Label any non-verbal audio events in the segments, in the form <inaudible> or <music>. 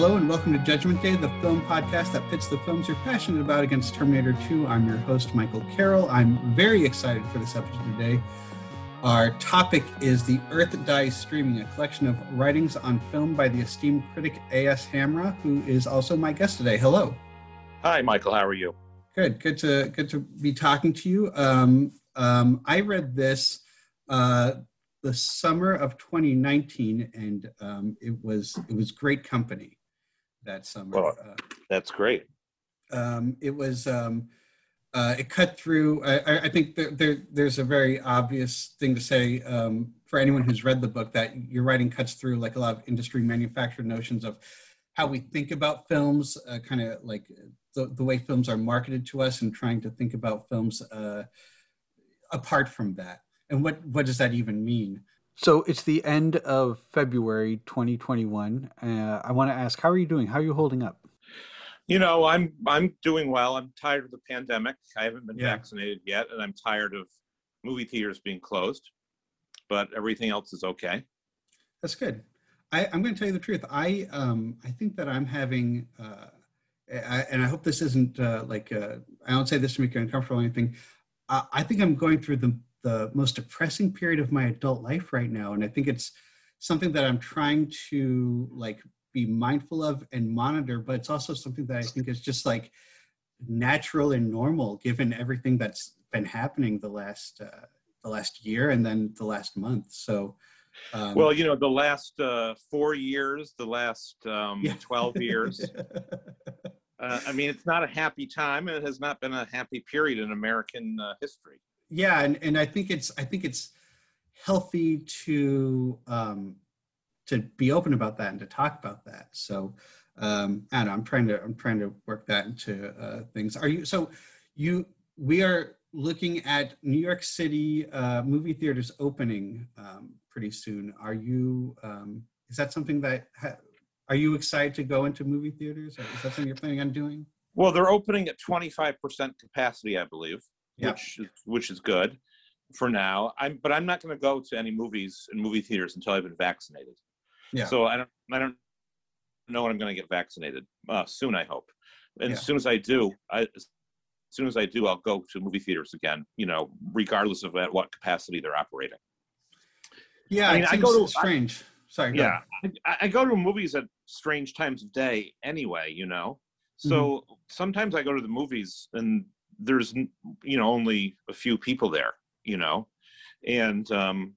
Hello and welcome to Judgment Day, the film podcast that pits the films you're passionate about against Terminator 2. I'm your host, Michael Carroll. I'm very excited for this episode today. Our topic is The Earth Dies Streaming, a collection of writings on film by the esteemed critic A.S. Hamrah, who is also my guest today. Hello. Hi, Michael. How are you? Good. Good to good to be talking to you. Um, um, I read this uh, the summer of 2019, and um, it was it was great company that summer. Well, Uh, that's great. um, it was um, uh, it cut through. I, I- I think there, there there's a very obvious thing to say um, for anyone who's read the book that your writing cuts through like a lot of industry manufactured notions of how we think about films, uh, kind of like the, the way films are marketed to us, and trying to think about films uh, apart from that. And what what does that even mean? So it's the end of February 2021. Uh, I want to ask, how are you doing? How are you holding up? You know, I'm I'm doing well. I'm tired of the pandemic. I haven't been Yeah. vaccinated yet, and I'm tired of movie theaters being closed. But everything else is okay. That's good. I, I'm going to tell you the truth. I um, I think that I'm having, uh, I, and I hope this isn't uh, like uh, I don't say this to make you uncomfortable or anything. I, I think I'm going through the the most depressing period of my adult life right now, and I think it's something that I'm trying to like be mindful of and monitor. But it's also something that I think is just like natural and normal given everything that's been happening the last uh, the last year and then the last month. So. Um, Well, you know, the last uh, four years, the last um, Yeah. 12 years, <laughs> uh, I mean, it's not a happy time, and it has not been a happy period in American uh, history. Yeah, and, and I think it's I think it's healthy to um, to be open about that and to talk about that. So um, I know. I'm trying to I'm trying to work that into uh, things. Are you so you we are looking at New York City uh, movie theaters opening um, pretty soon. Are you um, is that something that ha- are you excited to go into movie theaters? Is that something you're planning on doing? Well, they're opening at 25% capacity, I believe, Yeah. which is, which is good for now. I'm, but I'm not going to go to any movies and movie theaters until I've been vaccinated. Yeah. So I don't, I don't know when I'm going to get vaccinated. Uh, soon, I hope. And Yeah. as soon as I do, I, as soon as I do, I'll go to movie theaters again. You know, regardless of at what capacity they're operating. Yeah, I mean, I go to- strange. Sorry. go yeah. I, I go to movies at strange times of day anyway you know so sometimes i go to the movies and there's you know only a few people there you know and um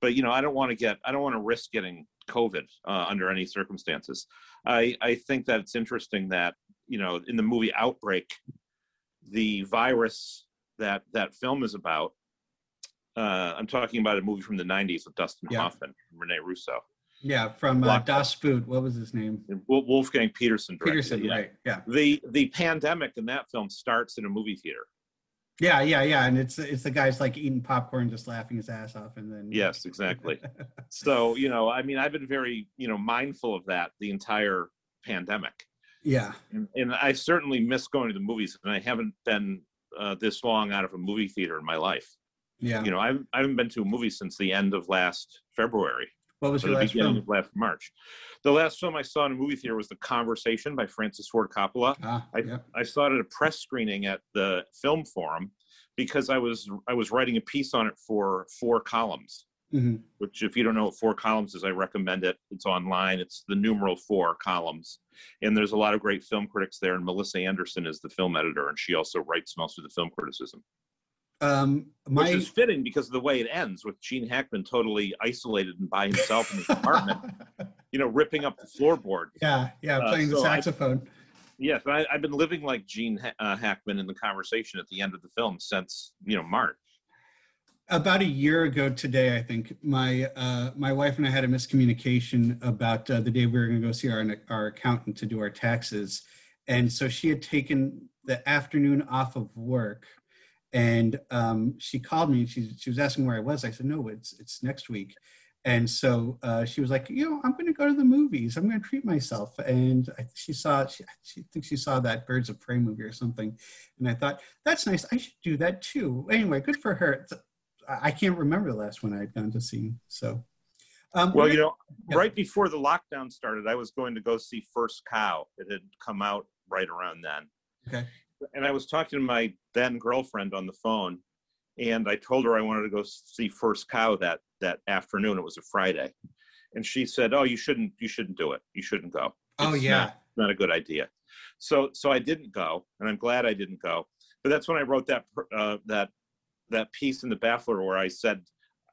but you know i don't want to get i don't want to risk getting covid uh, under any circumstances i i think that it's interesting that you know in the movie outbreak the virus that that film is about uh, I'm talking about a movie from the '90s with Dustin Yeah. Hoffman, and Rene Russo. Yeah, from uh, Das Boot. What was his name? Wolfgang Petersen directed Petersen, yeah. right? Yeah, The the pandemic in that film starts in a movie theater. yeah, yeah, yeah. And it's it's the guy's like eating popcorn, just laughing his ass off, and then Yes, exactly. <laughs> So you know, I mean, I've been very you know mindful of that the entire pandemic, yeah, and, and I certainly miss going to the movies, and I haven't been uh, this long out of a movie theater in my life. yeah. You know, I've, I haven't been to a movie since the end of last February. What was your the last film? last March. The last film I saw in a movie theater was The Conversation by Francis Ford Coppola. Ah, I- yeah. I saw it at a press screening at the Film Forum because I was I was writing a piece on it for four columns. hmm Which, if you don't know what four columns is, I recommend it. It's online. It's the numeral four columns, and there's a lot of great film critics there. And Melissa Anderson is the film editor, and she also writes most of the film criticism, Um, my which is fitting because of the way it ends with Gene Hackman totally isolated and by himself in his apartment, <laughs> you know, ripping up the floorboard. yeah, yeah, Uh, playing the so I- saxophone. Yes, I, I've been living like Gene uh, Hackman in the conversation at the end of the film since you know March. About a year ago today, I think my uh, my wife and I had a miscommunication about uh, the day we were going to go see our our accountant to do our taxes, and so she had taken the afternoon off of work, and um, she called me and she she was asking where I was. I said no, it's it's next week, and so uh, she was like, you know, I'm going to go to the movies. I'm going to treat myself, and I, she saw she, she thinks she saw that Birds of Prey movie or something, and I thought that's nice. I should do that too. Anyway, good for her. I can't remember the last one I had gone to see. So, Um, Well, you know, Yeah. right before the lockdown started, I was going to go see First Cow. It had come out right around then. Okay. And I was talking to my then girlfriend on the phone, and I told her I wanted to go see First Cow that that afternoon. It was a Friday, and she said, "Oh, you shouldn't. You shouldn't do it. You shouldn't go. oh yeah. not, not a good idea." So so I didn't go, and I'm glad I didn't go. But that's when I wrote that uh, that that piece in the Baffler where I said,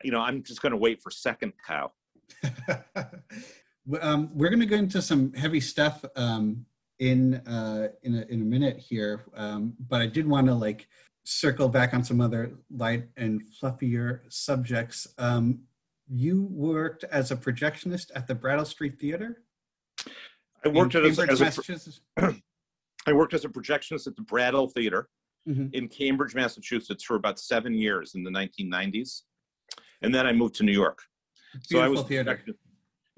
you know, I'm just going to wait for Second Cow. <laughs> Um, we're going to go into some heavy stuff um, in uh, in a, in a minute here, um, but I did want to like circle back on some other light and fluffier subjects. Um, you worked as a projectionist at the Brattle Street Theater. I worked as, as a. <clears throat> I worked as a projectionist at the Brattle Theater Mhm. in Cambridge, Massachusetts for about seven years in the 1990s. And then I moved to New York. so I Beautiful was theater.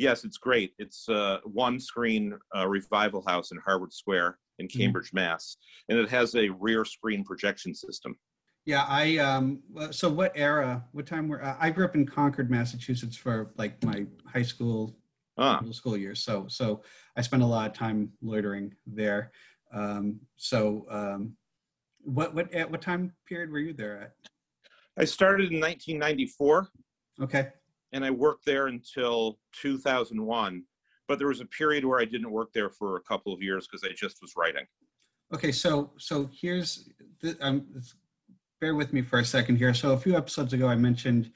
Yes, it's great. It's a one screen uh, revival house in Harvard Square in Mm-hmm. Cambridge, Mass. And it has a rear screen projection system. Yeah, I um. So what era? What time were uh, I grew up in Concord, Massachusetts for like my high school Ah, middle school years. So so I spent a lot of time loitering there. Um, so um, what what at what time period were you there at? I started in 1994 Okay. And I worked there until 2001. But there was a period where I didn't work there for a couple of years because I just was writing. Okay. So so here's the, um, bear with me for a second here. So a few episodes ago, I mentioned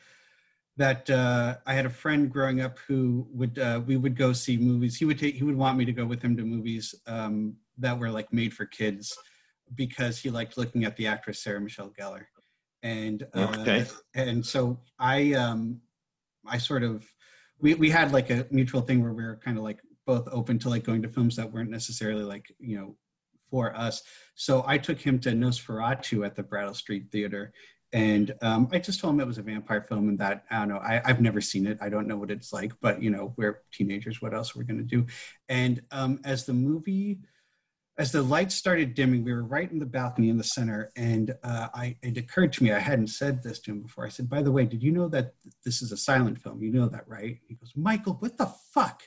that uh, I had a friend growing up who would uh, we would go see movies. He would take he would want me to go with him to movies um, that were like made for kids because he liked looking at the actress Sarah Michelle Gellar. And uh, Okay. and so I um I sort of we we had like a mutual thing where we were kind of like both open to like going to films that weren't necessarily like you know for us. So I took him to Nosferatu at the Brattle Street Theater. And um, I just told him it was a vampire film and that, I don't know, I, I've never seen it. I don't know what it's like, but you know, we're teenagers. What else we're going to do? And um, as the movie, as the lights started dimming, we were right in the balcony in the center. And uh, I, it occurred to me, I hadn't said this to him before. I said, by the way, did you know that this is a silent film? You know that, right? He goes, Michael, what the fuck?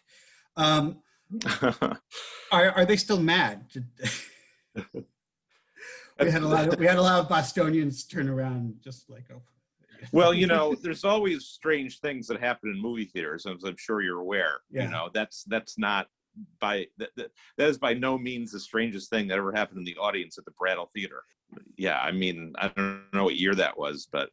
Um, <laughs> are, are they still mad? <laughs> we had a lot of we had a lot of Bostonians turn around just like oh well, you know, there's always strange things that happen in movie theaters, as I'm sure you're aware. Yeah. You know, that's that's not by that, that, that is by no means the strangest thing that ever happened in the audience at the Brattle Theater. Yeah, I mean, I don't know what year that was, but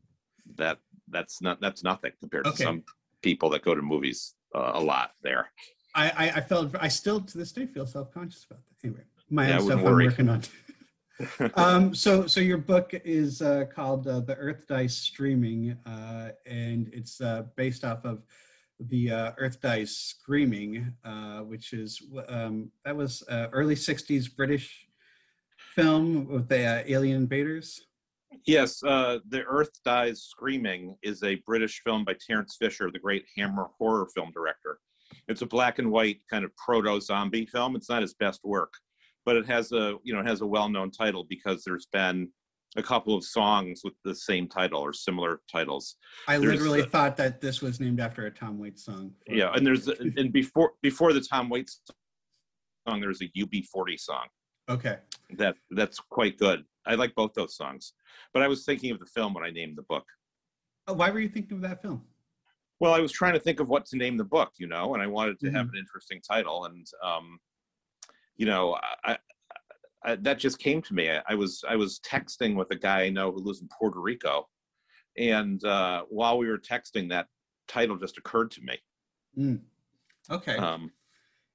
that that's not that's nothing compared Okay. to some people that go to movies uh, a lot there. I, I I felt I still to this day feel self conscious about that. Anyway, my Yeah, own stuff I'm working on. <laughs> um, so so your book is uh, called uh, the Earth Dies Streaming, uh, and it's uh, based off of the uh, Earth Dies Screaming, uh, which is um, that was uh, early '60s British film with the uh, alien invaders. Yes, uh, The Earth Dies Screaming is a British film by Terence Fisher, the great Hammer horror film director. It's a black and white kind of proto zombie film. It's not his best work, but it has a you know it has a well known title because there's been a couple of songs with the same title or similar titles. I There's, literally uh, thought that this was named after a Tom Waits song. Yeah, and there's <laughs> and before before the Tom Waits song, there's a UB40 song okay. that that's quite good. I like both those songs, but I was thinking of the film when I named the book. Uh, Why were you thinking of that film? Well, I was trying to think of what to name the book, you know, and I wanted to have Mhm. an interesting title, and um, you know, I, I, that just came to me. I, I was I was texting with a guy I know who lives in Puerto Rico, and uh, while we were texting, that title just occurred to me. Mm. Okay. Um,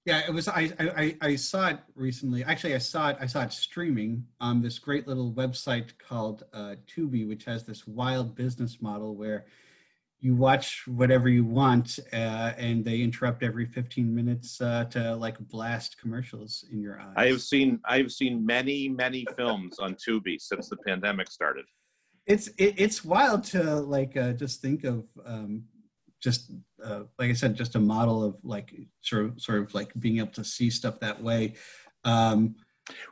Yeah, it was. I, I I- I saw it recently. Actually, I saw it. I saw it streaming on this great little website called uh, Tubi, which has this wild business model where you watch whatever you want, uh, and they interrupt every 15 minutes uh, to like blast commercials in your eyes. I have seen I have seen many many films on Tubi since the pandemic started. it's it, it's wild to like uh, just think of um, just uh, like I said, just a model of like sort of sort of like being able to see stuff that way. Um,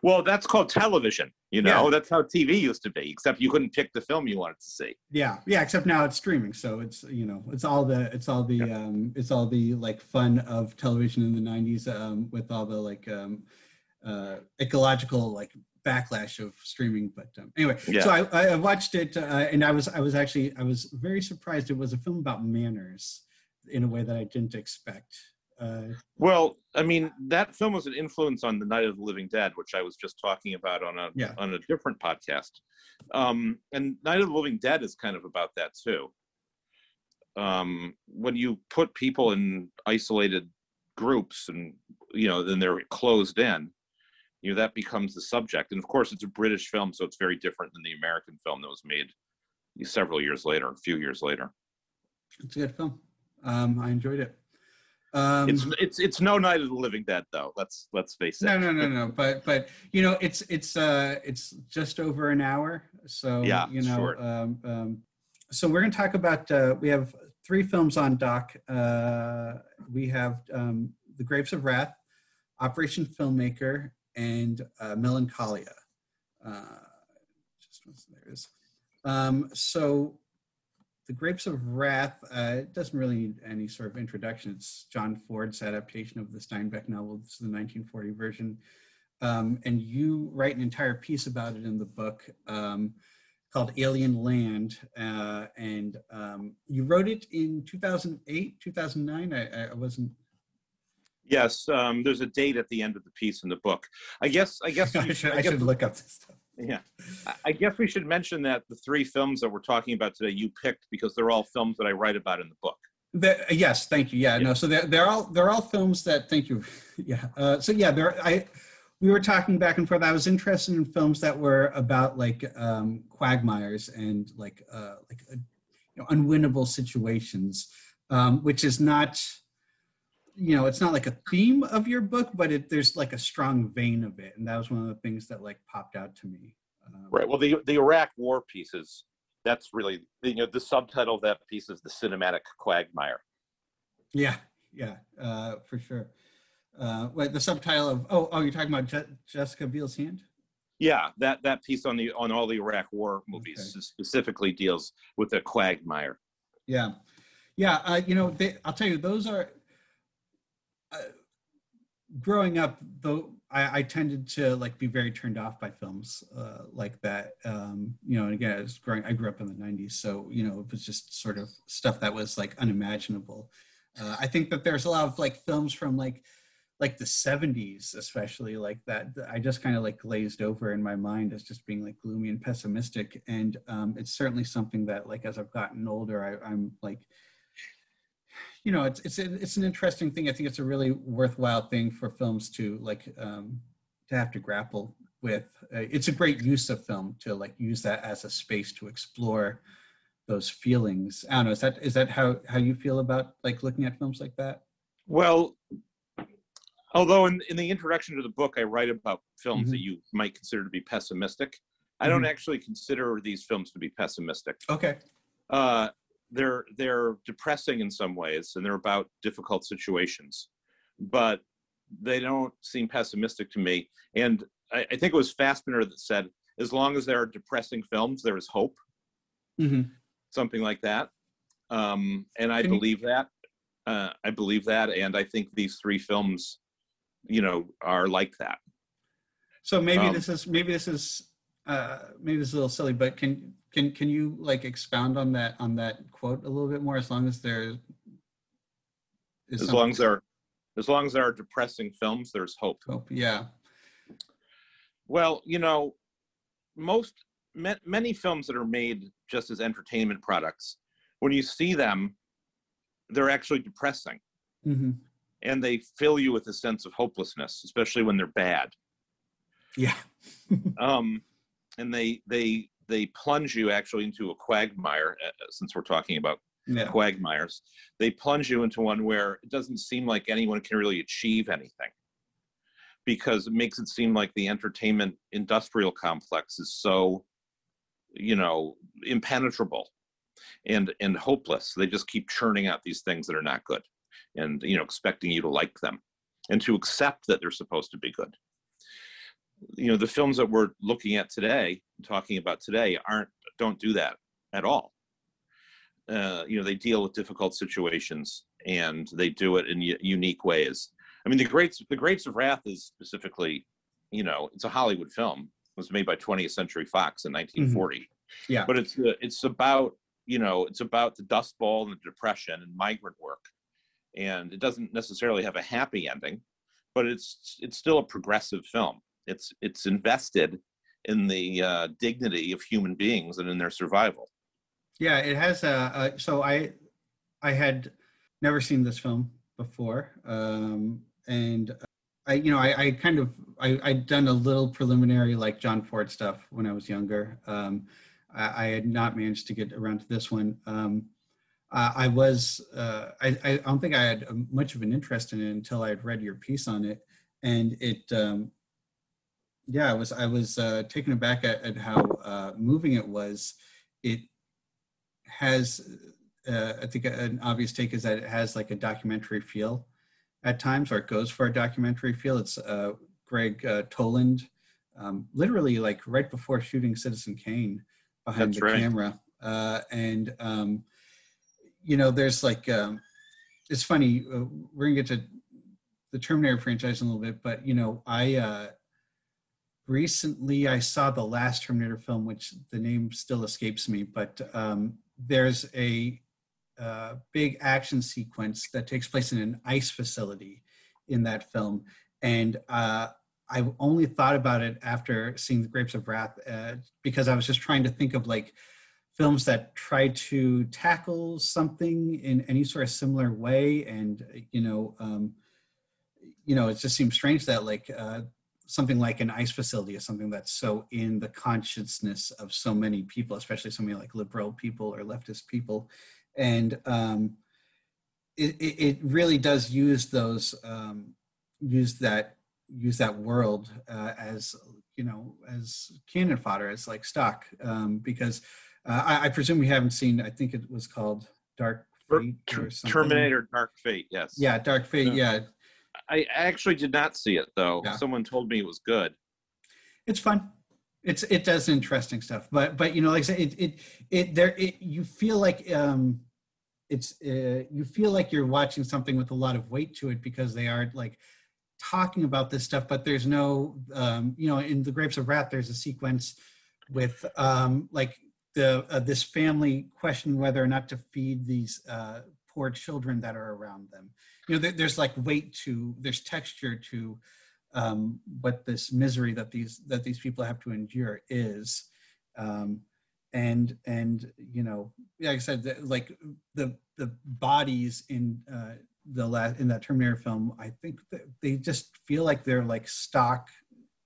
Well, that's called television. You know, Yeah. that's how TV used to be. Except you couldn't pick the film you wanted to see. Yeah, yeah. Except now it's streaming, so it's you know it's all the it's all the um it's all the like fun of television in the '90s um with all the like um uh ecological like backlash of streaming. But um, anyway, Yeah. so I, I watched it uh, and I was I was actually I was very surprised. It was a film about manners in a way that I didn't expect. Uh, Well, I mean, that film was an influence on the Night of the Living Dead, which I was just talking about on a Yeah. on a different podcast. Um, and Night of the Living Dead is kind of about that too. Um, when you put people in isolated groups and you know then they're closed in, you know that becomes the subject. And of course, it's a British film, so it's very different than the American film that was made several years later, a few years later. it's a good film. Um, I enjoyed it. Um, It's it's it's no Night of the Living Dead though. Let's let's face it. no no no <laughs> no but but you know it's it's uh it's just over an hour so Yeah, you know short. um, um so we're going to talk about uh we have three films on doc uh we have um the grapes of wrath operation filmmaker and uh melancholia uh just once there is um so the Grapes of Wrath, uh, it doesn't really need any sort of introduction. It's John Ford's adaptation of the Steinbeck novel. This is the 1940 version. Um, and you write an entire piece about it in the book um, called Alien Land. Uh, and um, you wrote it in 2008, 2009. I, I wasn't. Yes, um, there's a date at the end of the piece in the book. I guess. I guess. <laughs> I should, I I guess should look up this stuff. Yeah. I- guess we should mention that the three films that we're talking about today you picked because they're all films that I write about in the book. The, yes, thank you. Yeah, Yeah. no. So they're, they're all they're all films that. Thank you. <laughs> Yeah. Uh, so yeah, there. I we were talking back and forth. I was interested in films that were about like um, quagmires and like uh, like uh, you know, unwinnable situations, um, which is not. You know, it's not like a theme of your book, but it, there's like a strong vein of it, and that was one of the things that like popped out to me. Um, Right. Well, the the Iraq War pieces. That's really you know the subtitle of that piece is the cinematic quagmire. Yeah, yeah, uh, for sure. Uh, wait, the subtitle of oh oh you're talking about Je- Jessica Biel's hand. Yeah, that that piece on the on all the Iraq War movies Okay. specifically deals with the quagmire. Yeah, yeah. Uh, you know, they, I'll tell you, those are. Growing up, though, I, I tended to like be very turned off by films uh, like that. Um, you know, and again, I was growing. I grew up in the '90s, so you know, it was just sort of stuff that was like unimaginable. Uh, I think that there's a lot of like films from like like the 70s especially like that that i just kind of like glazed over in my mind as just being like gloomy and pessimistic and um, it's certainly something that like as i've gotten older I, i'm like you know it's it's it's an interesting thing i think it's a really worthwhile thing for films to like um, to have to grapple with uh, it's a great use of film to like use that as a space to explore those feelings i don't know is that is that how how you feel about like looking at films like that Well, although in, in the introduction to the book, I write about films Mhm. that you might consider to be pessimistic. I don't actually consider these films to be pessimistic. okay Uh, they're they're depressing in some ways, and they're about difficult situations, but they don't seem pessimistic to me. And I, I think it was Fassbinder that said, "As long as there are depressing films, there is hope." hmm something like that. Um, and I Can you- believe that. Uh, I believe that, and I think these three films, you know, are like that. So maybe Um, this is maybe this is uh, maybe this is a little silly, but can can can you like expound on that on that quote a little bit more? As long as there is As long as there, as long as there are depressing films, there's hope. hope, yeah, Well, you know, most ma- many films that are made just as entertainment products, when you see them, they're actually depressing, hmm and they fill you with a sense of hopelessness, especially when they're bad. yeah, <laughs> um, and they they they plunge you actually into a quagmire. Uh, since we're talking about yeah, quagmires, they plunge you into one where it doesn't seem like anyone can really achieve anything, because it makes it seem like the entertainment industrial complex is so, you know, impenetrable and and hopeless. They just keep churning out these things that are not good, and you know, expecting you to like them and to accept that they're supposed to be good you know the films that we're looking at today talking about today aren't don't do that at all. Uh, you know they deal with difficult situations and they do it in unique ways. I mean the greats the grapes of wrath is specifically you know it's a hollywood film. It was made by 20th century fox in 1940 Yeah. but it's uh, it's about you know it's about the dust bowl and the depression and migrant work. And it doesn't necessarily have a happy ending but it's it's still a progressive film. It's it's invested in the uh, dignity of human beings and in their survival Yeah, it has a, a. So I, I had never seen this film before, um, and I, you know, I, I kind of, I, I'd done a little preliminary like John Ford stuff when I was younger. Um, I, I had not managed to get around to this one. Um, uh, I was, uh, I, I don't think I had much of an interest in it until I had read your piece on it, and it, um, yeah, I was, I was uh, taken aback at, at how uh, moving it was. It has uh, i think an obvious take is that it has like a documentary feel at times or it goes for a documentary feel it's uh, gregg uh, toland um, literally like right before shooting citizen kane behind That's the right. camera uh, and um, you know there's like um, it's funny uh, we're gonna get to the terminator franchise in a little bit but you know i uh, recently i saw the last terminator film which the name still escapes me but um, there's a uh, big action sequence that takes place in an ice facility in that film. And uh, i've only thought about it after seeing the grapes of wrath uh, because i was just trying to think of like films that try to tackle something in any sort of similar way. And you know um, you know it just seems strange that like uh, something like an ice facility is something that's so in the consciousness of so many people, especially so many like liberal people or leftist people. And um, it, it really does use those, um, use that, use that world uh, as, you know, as cannon fodder, as like stock, um, because uh, I, I presume we haven't seen, I think it was called Dark Fate or something. terminator dark fate yes Yeah, Dark Fate. Yeah. Yeah, i actually did not see it though. Yeah. someone told me it was good. It's fun. It's it does interesting stuff but but you know like i said it it it there it you feel like um it's uh, you feel like you're watching something with a lot of weight to it because they are like talking about this stuff but there's no um you know in the grapes of wrath there's a sequence with um like the uh, this family question whether or not to feed these uh poor children that are around them. You know there, there's like weight to there's texture to um, what this misery that these that these people have to endure is um, and and you know like i said the, like the the bodies in uh, the last in that terminator film i think that they just feel like they're like stock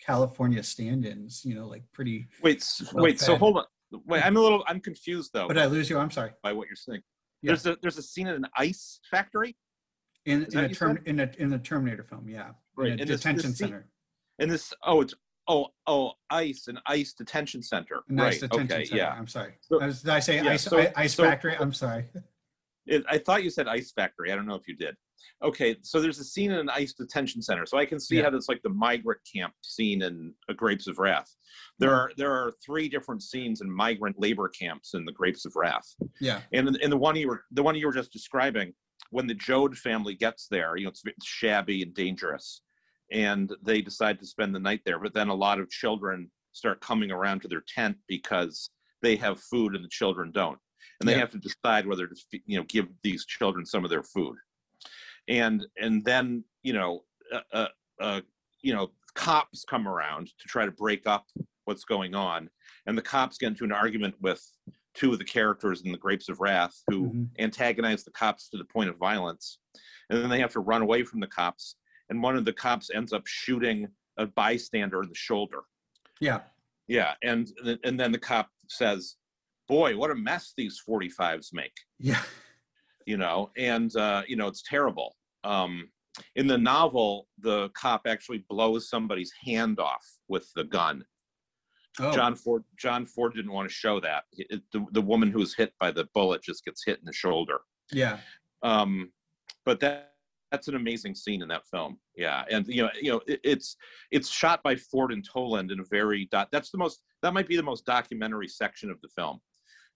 california stand-ins you know like pretty wait Well wait so hold on. Wait i'm a little i'm confused though. But i lose you? I'm sorry. By what you're saying Yeah. there's a there's a scene in an ice factory? In, in a term in a in a terminator film yeah. Right, in a and detention this scene- center. and this oh it's oh oh ice an ice detention center. A nice right detention okay center yeah. I'm sorry. So- did i say yeah, ice, so- ice so- factory? I'm sorry. <laughs> It, I thought you said ice factory. I don't know if you did. Okay, so there's a scene in an ice detention center. So I can see Yeah. how that's like the migrant camp scene in A Grapes of Wrath. There are there are three different scenes in migrant labor camps in The Grapes of Wrath. yeah And in, in the one you were the one you were just describing, when the Joad family gets there, you know, it's, it's shabby and dangerous, and they decide to spend the night there. But then a lot of children start coming around to their tent because they have food and the children don't, and they Yeah. have to decide whether to you know give these children some of their food, and and then you know uh, uh, uh, you know cops come around to try to break up what's going on, and the cops get into an argument with two of the characters in the Grapes of Wrath who Mhm. antagonize the cops to the point of violence, and then they have to run away from the cops, and one of the cops ends up shooting a bystander in the shoulder. yeah Yeah, and and then the cop says, "Boy, what a mess these 45s make." yeah <laughs> you know and uh, you know it's terrible um, in the novel the cop actually blows somebody's hand off with the gun oh john ford john ford didn't want to show that It- the, the woman who was hit by the bullet just gets hit in the shoulder yeah um, but that that's an amazing scene in that film. Yeah, and you know, you know, it, it's it's shot by Ford and Toland in a very dot. That's the most. That might be the most documentary section of the film,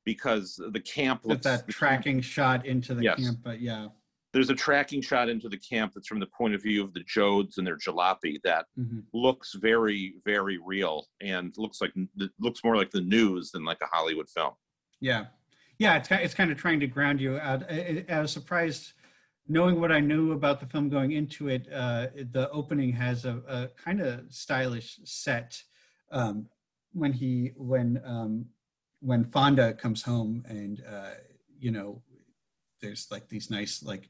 because the camp With looks that tracking shot into the Yes. camp, but yeah. There's a tracking shot into the camp that's from the point of view of the Joads and their jalopy that Mhm. looks very, very real and looks like looks more like the news than like a Hollywood film. Yeah, yeah. It's ki- it's kind of trying to ground you out. I, I I was surprised, knowing what I knew about the film going into it. Uh, it- the opening has a, a kind of stylish set. Um, when he when um, when Fonda comes home and uh, you know, there's like these nice like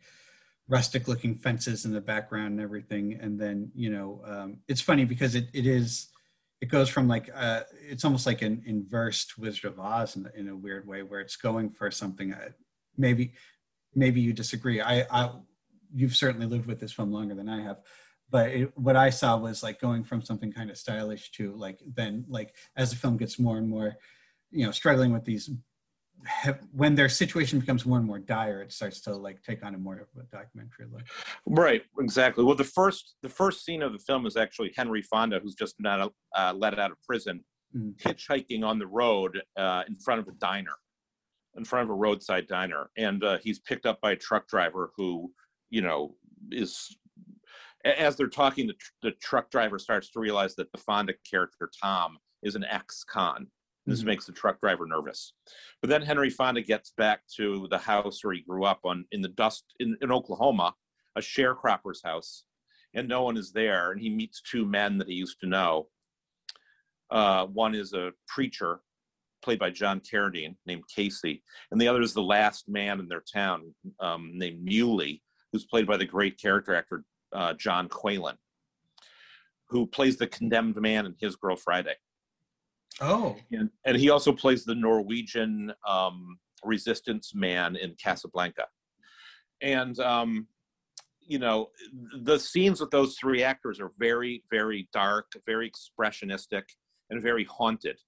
rustic looking fences in the background and everything and then you know um, it's funny because it, it is it goes from like uh, it's almost like an inversed Wizard of Oz in, in a weird way, where it's going for something. Uh, maybe, maybe you disagree. I, I, you've certainly lived with this film longer than I have, but it, what I saw was like going from something kind of stylish to like then like as the film gets more and more, you know, struggling with these. Have, when their situation becomes more and more dire, it starts to like take on a more of a documentary look. Right, exactly. Well, the first the first scene of the film is actually Henry Fonda, who's just not uh, let out of prison, Mhm. hitchhiking on the road uh, in front of a diner, in front of a roadside diner, and uh, he's picked up by a truck driver who, you know, is as they're talking, the, tr- the truck driver starts to realize that the Fonda character Tom is an ex-con. This Mhm. makes the truck driver nervous. But then Henry Fonda gets back to the house where he grew up on in the dust in, in Oklahoma, a sharecropper's house, and no one is there. And he meets two men that he used to know. Uh, one is a preacher, played by John Carradine, named Casy, and the other is the last man in their town, um, named Muley, who's played by the great character actor uh, John Qualen, who plays the condemned man in His Girl Friday Oh, and, and he also plays the Norwegian um, resistance man in Casablanca. And um, you know, the scenes with those three actors are very, very dark, very expressionistic, and very haunted.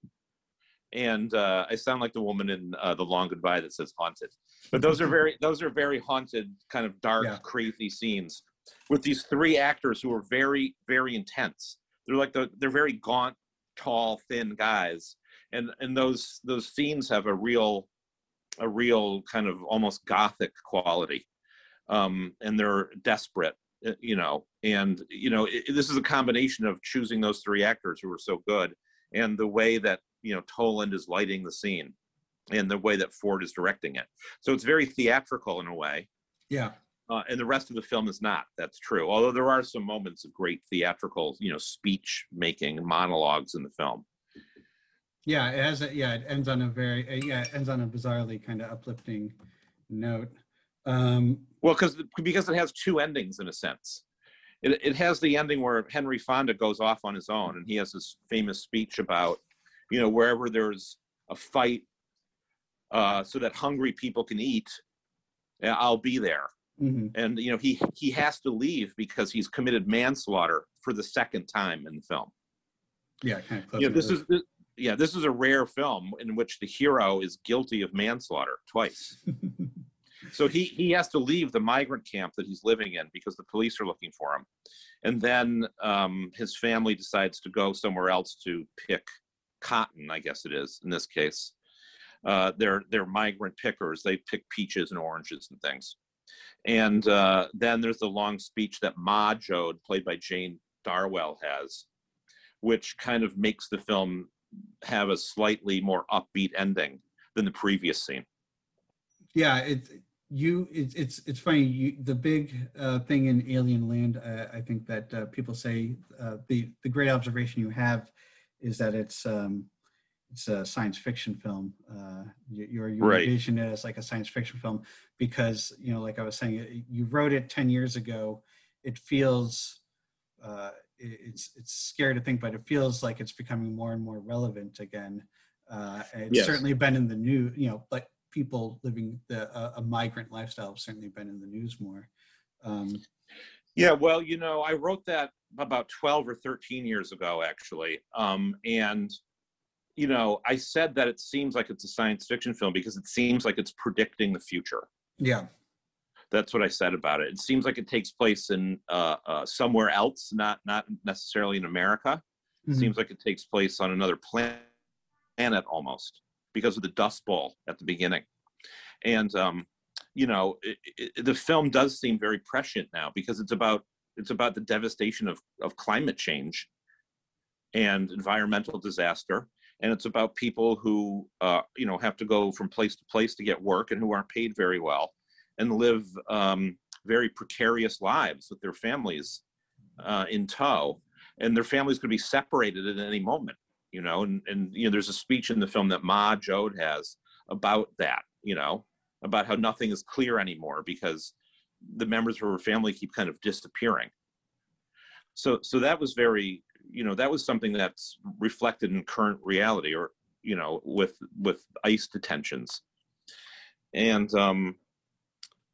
And uh, I sound like the woman in uh, The Long Goodbye that says haunted. But those are very, those are very haunted, kind of dark, Yeah. crazy scenes with these three actors who are very, very intense. They're like the, they're very gaunt, tall, thin guys, and and those those scenes have a real, a real kind of almost gothic quality, um, and they're desperate, uh, you know. And you know, it, this is a combination of choosing those three actors who are so good, and the way that you know Toland is lighting the scene, and the way that Ford is directing it. So it's very theatrical in a way, yeah. Uh, and the rest of the film is not. That's true. Although there are some moments of great theatrical, you know, speech making monologues in the film. Yeah, it has a yeah, it ends on a very uh, yeah, it ends on a bizarrely kind of uplifting note. Um Well, because because it has two endings in a sense. It it has the ending where Henry Fonda goes off on his own, and he has this famous speech about, you know, wherever there's a fight, uh, so that hungry people can eat, uh, I'll be there. Mhm. And you know, he he has to leave because he's committed manslaughter for the second time in the film. yeah, kind of. Yeah, this is this, yeah, this is a rare film in which the hero is guilty of manslaughter twice. <laughs> So he he has to leave the migrant camp that he's living in because the police are looking for him, and then um, his family decides to go somewhere else to pick cotton. I guess it is in this case. Uh, they're they're migrant pickers. They pick peaches and oranges and things. And uh, then there's the long speech that Ma Joad, played by Jane Darwell, has, which kind of makes the film have a slightly more upbeat ending than the previous scene. yeah, it's you it's it's it's funny you the big uh thing in alien land uh, i think that uh, people say uh, the the great observation you have is that it's um it's a science fiction film uh you, you're you Right. envision it as like a science fiction film because you know like i was saying you wrote it 10 years ago it feels uh it's it's scary to think but it feels like it's becoming more and more relevant again uh it's Yes. certainly been in the news you know like people living the uh, a migrant lifestyle have certainly been in the news more um Yeah, well, you know, I wrote that about 12 or 13 years ago, actually. Um, and, you know, I said that it seems like it's a science fiction film because it seems like it's predicting the future. yeah That's what I said about it. It seems like it takes place in uh, uh, somewhere else, not not necessarily in America. It Mhm. seems like it takes place on another planet almost because of the Dust Bowl at the beginning. And um, you know, it, it, the film does seem very prescient now because it's about it's about the devastation of of climate change and environmental disaster and it's about people who uh, you know have to go from place to place to get work and who aren't paid very well and live um, very precarious lives with their families uh, in tow. And their families could be separated at any moment you know and, and you know there's a speech in the film that ma joad has about that you know about how nothing is clear anymore because the members of her family keep kind of disappearing. So so that was very you know that was something that's reflected in current reality or you know with with ice detentions and um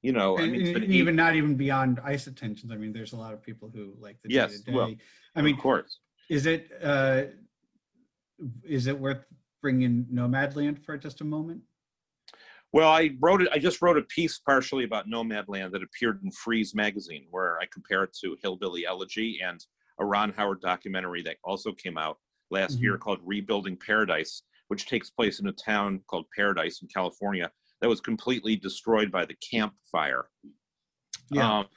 you know i mean and even not even beyond ice detentions I mean, there's a lot of people who like the Yes, day to well, day. I mean, of course is it uh, is it worth bringing Nomadland for just a moment? well i wrote it i just wrote a piece partially about nomadland that appeared in frieze magazine where i compare it to hillbilly elegy and a ron howard documentary that also came out last Mhm. year called rebuilding paradise which takes place in a town called paradise in california that was completely destroyed by the camp fire Yeah. Um,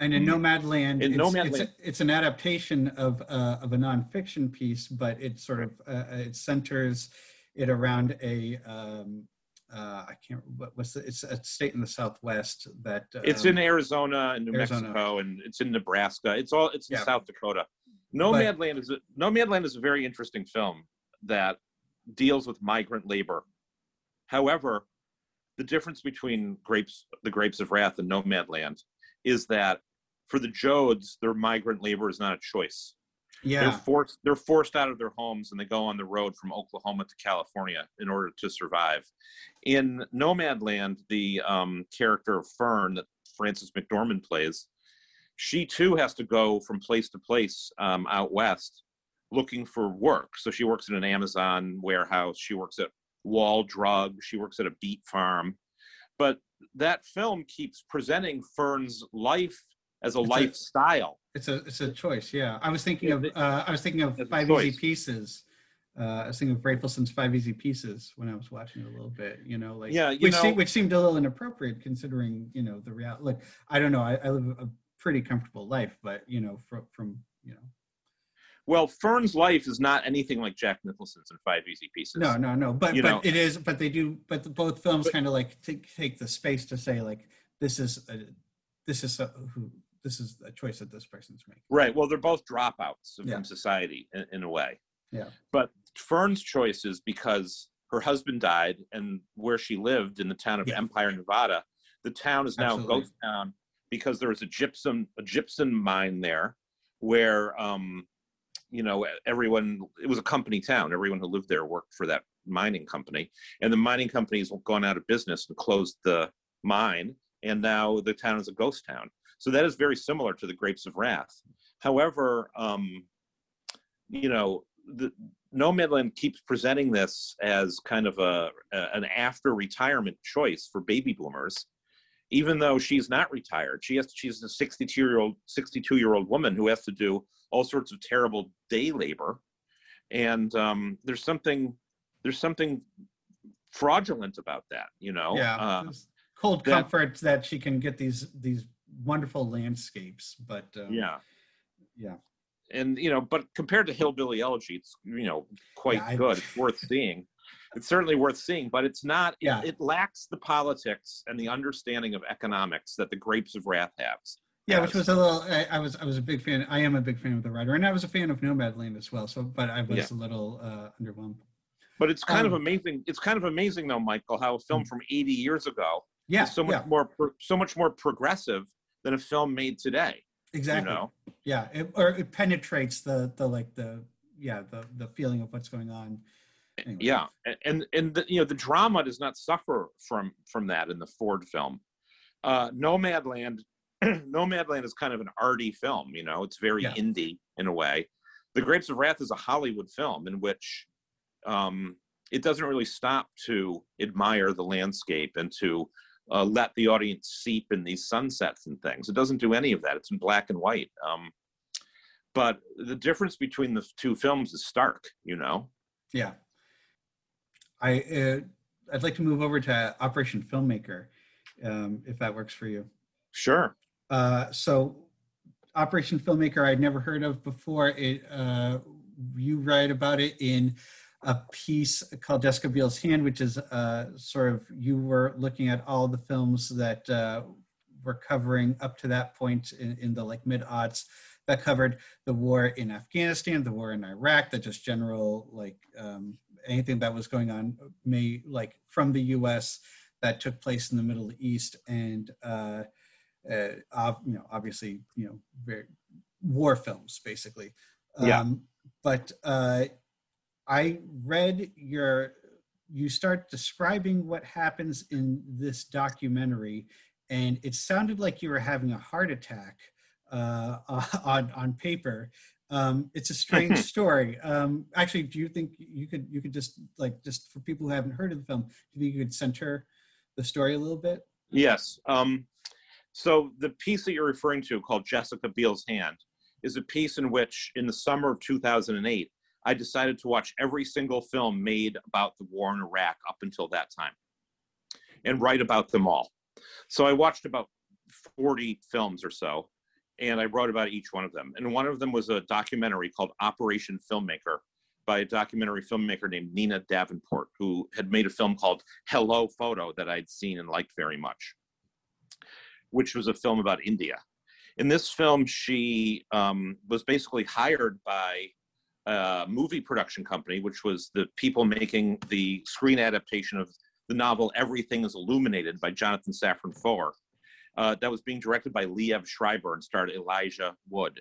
And in Nomadland, In it's, Nomadland- it's, it's an adaptation of uh, of a nonfiction piece, but it sort of uh, it centers it around a um, uh, I can't what was the, it's a state in the Southwest that It's um, in Arizona and New Arizona. Mexico, and it's in Nebraska. It's all it's in Yeah. South Dakota. Nomadland is a, Nomadland is a very interesting film that deals with migrant labor. However, the difference between grapes, the Grapes of Wrath, and Nomadland is that for the Joads, their migrant labor is not a choice. Yeah They're forced they're forced out of their homes and they go on the road from Oklahoma to California in order to survive. In Nomadland, the um, character of Fern that Frances McDormand plays, she too has to go from place to place um, out west looking for work. So she works in an Amazon warehouse. She works at Wall Drug. She works at a beet farm. But that film keeps presenting Fern's life as a It's a- lifestyle. It's a it's a choice. Yeah, I was thinking of uh, I was thinking of Five choice. Easy Pieces. Uh, I was thinking of Rafelson's Five Easy Pieces when I was watching it a little bit. You know, like Yeah, which, se- which seemed a little inappropriate considering you know the reality. Look, I don't know. I, I live a pretty comfortable life, but you know, from from you know, Well, Fern's life is not anything like Jack Nicholson's in Five Easy Pieces. no, no, no. But You but know- it is. But they do. But the, both films kind of like take take the space to say like this is a, this is a, who this is a choice that this person's making. Right. Well, they're both dropouts Yeah. from society in, in a way. Yeah. But Fern's choice is because her husband died, and where she lived in the town of Yeah. Empire, Nevada, the town is now Absolutely. a ghost town because there was a gypsum a gypsum mine there, where um, you know everyone it was a company town. Everyone who lived there worked for that mining company, and the mining company's gone out of business and closed the mine, and now the town is a ghost town. So that is very similar to the Grapes of Wrath. However, um, you know, the Nomadland keeps presenting this as kind of a, a an after retirement choice for baby boomers, even though she's not retired. She has she's a 62 year old 62 year old woman who has to do all sorts of terrible day labor, and um, there's something there's something fraudulent about that. You know, yeah Uh, cold that- comfort that she can get these these wonderful landscapes but um, yeah. yeah and you know, but compared to Hillbilly Elegy, it's you know quite Yeah, I- good. <laughs> It's worth seeing. It's certainly worth seeing, but it's not. Yeah. It, it lacks the politics and the understanding of economics that the Grapes of Wrath has. yeah which was a little I, I was i was a big fan i am a big fan of the writer and i was a fan of nomadland as well so but i was Yeah. a little uh underwhelmed But it's kind of Um, amazing. It's kind of amazing, though, Michael, how a film from 80 years ago yeah is so much yeah more pro- so much more progressive than a film made today. exactly You know, yeah it, or it penetrates the the like the yeah the the feeling of what's going on Anyway. yeah, and and, and the, you know the drama does not suffer from from that in the Ford film. Uh, Nomadland, <clears throat> Nomadland is kind of an arty film. You know, it's very Yeah. indie in a way. The Grapes of Wrath is a Hollywood film in which um, it doesn't really stop to admire the landscape and to uh, let the audience seep in these sunsets and things. It doesn't do any of that. It's in black and white. Um, but the difference between the two films is stark. You know. Yeah. I uh, I'd like to move over to Operation Filmmaker, um, if that works for you. Sure. Uh, so, Operation Filmmaker, I'd never heard of before. It uh, you write about it in a piece called Jessica Biel's Hand, which is uh, sort of you were looking at all the films that uh, were covering up to that point in, in the like mid aughts that covered the war in Afghanistan, the war in Iraq, the just general like um, anything that was going on, may like from the U.S. that took place in the Middle East, and uh, uh, you know, obviously, you know, very, war films basically. Yeah. Um, but uh, I read your you start describing what happens in this documentary and it sounded like you were having a heart attack uh, <laughs> on on paper. Um, it's a strange <laughs> story. Um, actually, do you think you could you could just like just for people who haven't heard of the film, do you think you could center the story a little bit? Yes. Um, so the piece that you're referring to, called Jessica Biel's Hand, is a piece in which, in the summer of 2008, I decided to watch every single film made about the war in Iraq up until that time, and write about them all. So I watched about 40 films or so, and I wrote about each one of them. And one of them was a documentary called Operation Filmmaker by a documentary filmmaker named Nina Davenport, who had made a film called Hello Photo that I'd seen and liked very much, which was a film about India. In this film, she um, was basically hired by a movie production company, which was the people making the screen adaptation of the novel Everything is Illuminated by Jonathan Safran Foer uh, that was being directed by Liev Schreiber and starred Elijah Wood.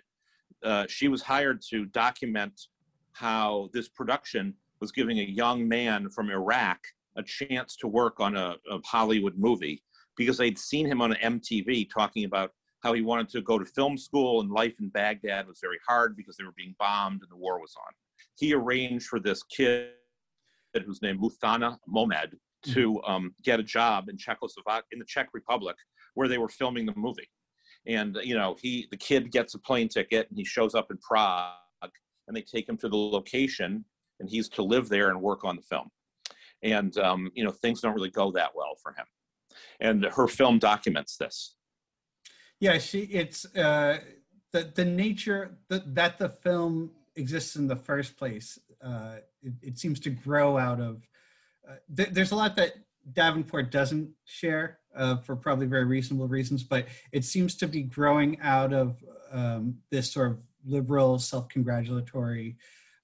Uh, she was hired to document how this production was giving a young man from Iraq a chance to work on a, a Hollywood movie because they'd seen him on MTV talking about how he wanted to go to film school and life in Baghdad was very hard because they were being bombed and the war was on. He arranged for this kid whose name Muthana Mohmed to um, get a job in Czechoslovakia in the Czech Republic where they were filming the movie. And you know, he the kid gets a plane ticket and he shows up in Prague and they take him to the location and he's to live there and work on the film. And um, you know, things don't really go that well for him. And her film documents this. Yeah, she it's uh the the nature that that the film exists in the first place. Uh, it, it seems to grow out of. Uh, th- there's a lot that Davenport doesn't share uh, for probably very reasonable reasons, but it seems to be growing out of um, this sort of liberal, self-congratulatory,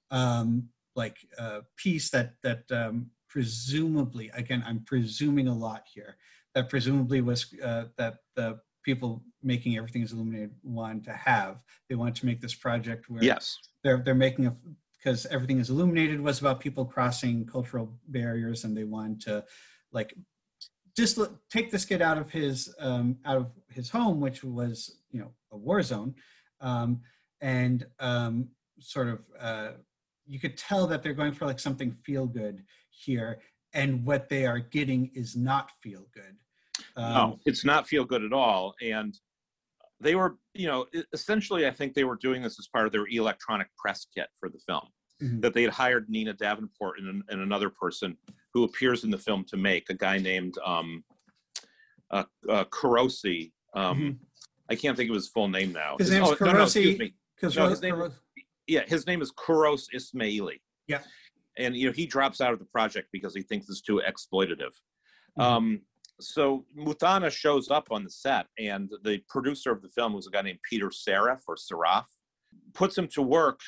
um, like uh, piece that that um, presumably, again, I'm presuming a lot here, that presumably was uh, that the people making everything is illuminated want to have. They want to make this project where yes, they're they're making a because everything is illuminated was about people crossing cultural barriers and they wanted to like just look, take this kid out of his um, out of his home, which was you know a war zone, um, and um, sort of uh, you could tell that they're going for like something feel good here, and what they are getting is not feel good. Um, no, it's not feel good at all, and they were you know essentially I think they were doing this as part of their electronic press kit for the film. Mm-hmm. That they had hired Nina Davenport and, and another person who appears in the film to make a guy named um, uh, uh, Kurosi. Um, mm-hmm. I can't think of his full name now. His, name is oh, Kurosi. No, no, excuse me. No, his name, yeah, his name is Kuros Ismaili. Yeah. And you know he drops out of the project because he thinks it's too exploitative. Mm-hmm. Um, so Muthana shows up on the set, and the producer of the film was a guy named Peter Saraf or Saraf, puts him to work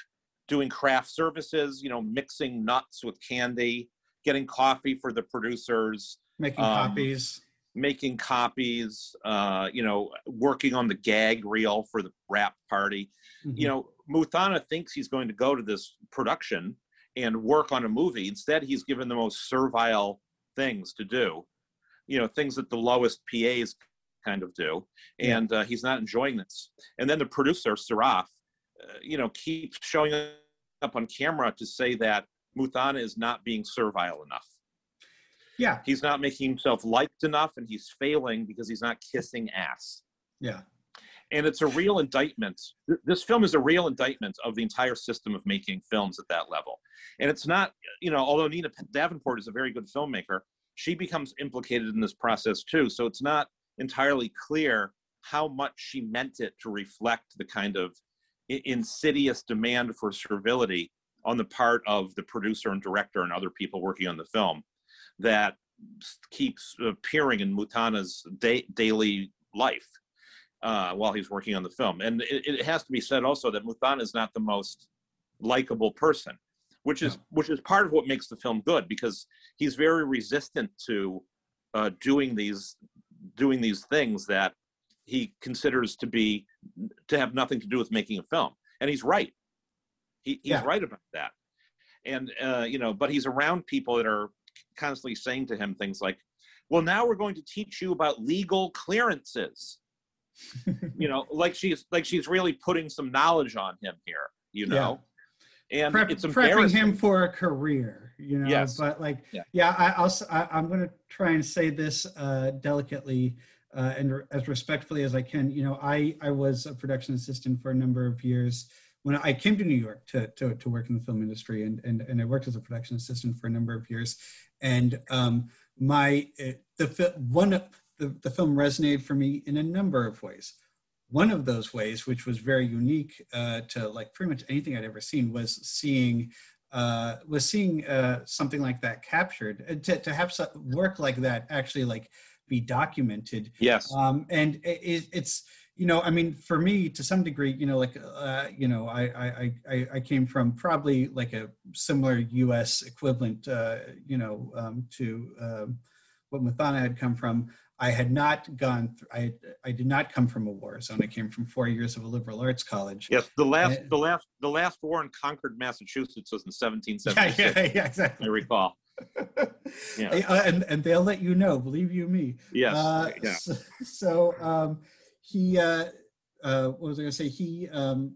doing craft services. You know, mixing nuts with candy, getting coffee for the producers, making um, copies, making copies, uh, you know, working on the gag reel for the wrap party. Mm-hmm. You know, Muthana thinks he's going to go to this production and work on a movie. Instead, he's given the most servile things to do, you know, things that the lowest PAs kind of do. And uh, he's not enjoying this. And then the producer, Saraf, uh, you know, keeps showing up on camera to say that Muthana is not being servile enough. Yeah. He's not making himself liked enough, and he's failing because he's not kissing ass. Yeah. And it's a real indictment. This film is a real indictment of the entire system of making films at that level. And it's not, you know, although Nina Davenport is a very good filmmaker, she becomes implicated in this process too. So it's not entirely clear how much she meant it to reflect the kind of insidious demand for servility on the part of the producer and director and other people working on the film that keeps appearing in Muthana's da- daily life uh, while he's working on the film. And it, it has to be said also that Mutana is not the most likable person, which is No. which is part of what makes the film good because he's very resistant to uh, doing these doing these things that he considers to be to have nothing to do with making a film, and he's right. He, he's Yeah. right about that, and uh, you know, but he's around people that are constantly saying to him things like, "Well, now we're going to teach you about legal clearances." <laughs> you know, like she's like she's really putting some knowledge on him here. You know, and Prep, it's prepping him for a career, you know. Yes. But like, Yeah. yeah, I, I'll, I, am going to try and say this uh, delicately uh, and re- as respectfully as I can. You know, I I was a production assistant for a number of years when I came to New York to to, to work in the film industry, and, and and I worked as a production assistant for a number of years. And um, my the one of the, the film resonated for me in a number of ways one of those ways, which was very unique uh, to like pretty much anything I'd ever seen, was seeing uh, was seeing uh, something like that captured. And to to have so- work like that actually like be documented, yes, um, and it, it, it's you know, I mean, for me to some degree, you know, like uh, you know, I I I I came from probably like a similar U.S. equivalent, uh, you know, um, to um, what Muthana had come from. I had not gone. Th- I I did not come from a war zone. I came from four years of a liberal arts college. yes. The last the last the last war in Concord, Massachusetts, was in 1776. yeah, yeah, I exactly. recall. <laughs> Yeah. Uh, and and they'll let you know. Believe you me. Yes, Uh, yeah. So, so um, he, uh, uh, what was I going to say? He, um,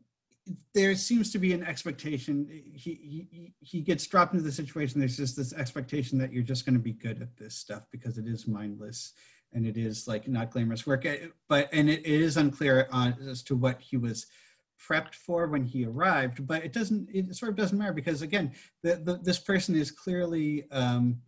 there seems to be an expectation. He he- he gets dropped into the situation. There's just this expectation that you're just going to be good at this stuff because it is mindless and it is like not glamorous work. Uh, But and it, is unclear on as to what he was prepped for when he arrived. But it doesn't. It sort of doesn't matter because again, the, the, this person is clearly. Um,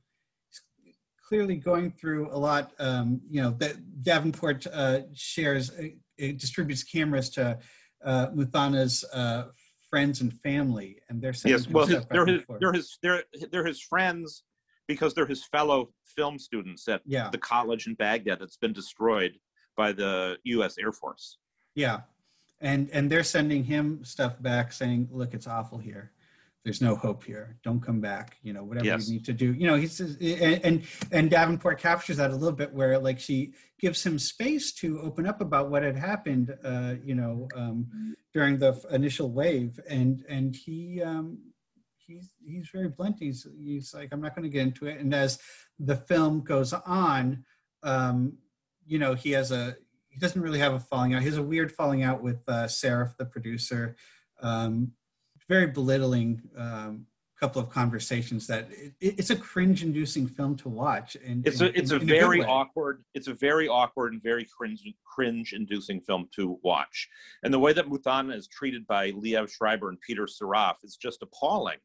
clearly going through a lot. Um, you know, that Davenport uh, shares, uh, it distributes cameras to uh, Muthana's uh, friends and family, and they're sending Yes, well, his, they're his, they're, his they're they're his friends because they're his fellow film students at yeah, the college in Baghdad that's been destroyed by the U.S. Air Force. yeah, and and they're sending him stuff back saying, "Look, it's awful here." There's no hope here. Don't come back. You know, whatever Yes. you need to do. You know, he says, and, and and Davenport captures that a little bit, where like she gives him space to open up about what had happened. Uh, you know, um, during the initial wave, and and he um, he's he's very blunt. He's he's like, I'm not going to get into it. And as the film goes on, um, you know, he has a he doesn't really have a falling out. He has a weird falling out with uh, Saraf, the producer. Um, very belittling um, couple of conversations that it, it's a cringe-inducing film to watch. And It's in- a it's in- a in very way. awkward it's a very awkward and very cringe cringe inducing film to watch. And the way that Muthana is treated by Liev Schreiber and Peter Saraf is just appalling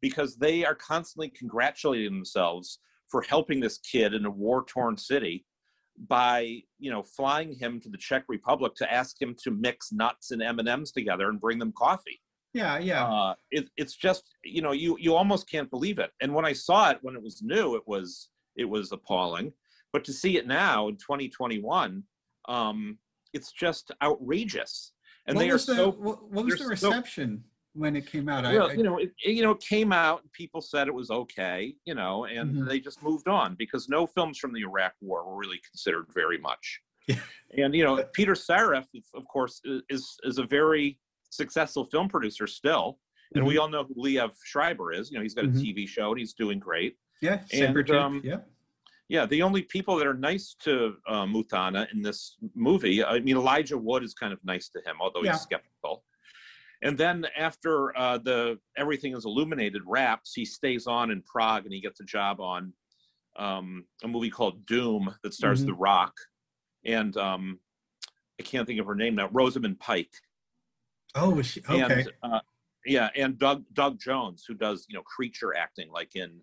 because they are constantly congratulating themselves for helping this kid in a war-torn city by you know flying him to the Czech Republic to ask him to mix nuts and M&Ms together and bring them coffee. Yeah, yeah. uh, it, it's just you know you you almost can't believe it and when i saw it when it was new it was it was appalling but to see it now in 2021 um it's just outrageous and what they are the, so what, what was the they're so- reception when it came out? Well I- you know it, you know it came out and people said it was okay you know and Mhm. they just moved on because no films from the iraq war were really considered very much and you know peter saraf of course is is a very successful film producer still and we all know who Liev Schreiber is. You know, he's got a Mhm. TV show and he's doing great. yeah, and, um, yeah. Yeah, the only people that are nice to uh, Muthana in this movie, I mean, Elijah Wood is kind of nice to him, although Yeah. he's skeptical. And then after uh, the Everything is Illuminated wraps, he stays on in Prague and he gets a job on um, a movie called Doom that stars Mhm. The Rock, and um, I can't think of her name now. Rosamund Pike. Oh, she, okay. And, uh, yeah, and Doug Doug Jones, who does you know creature acting like in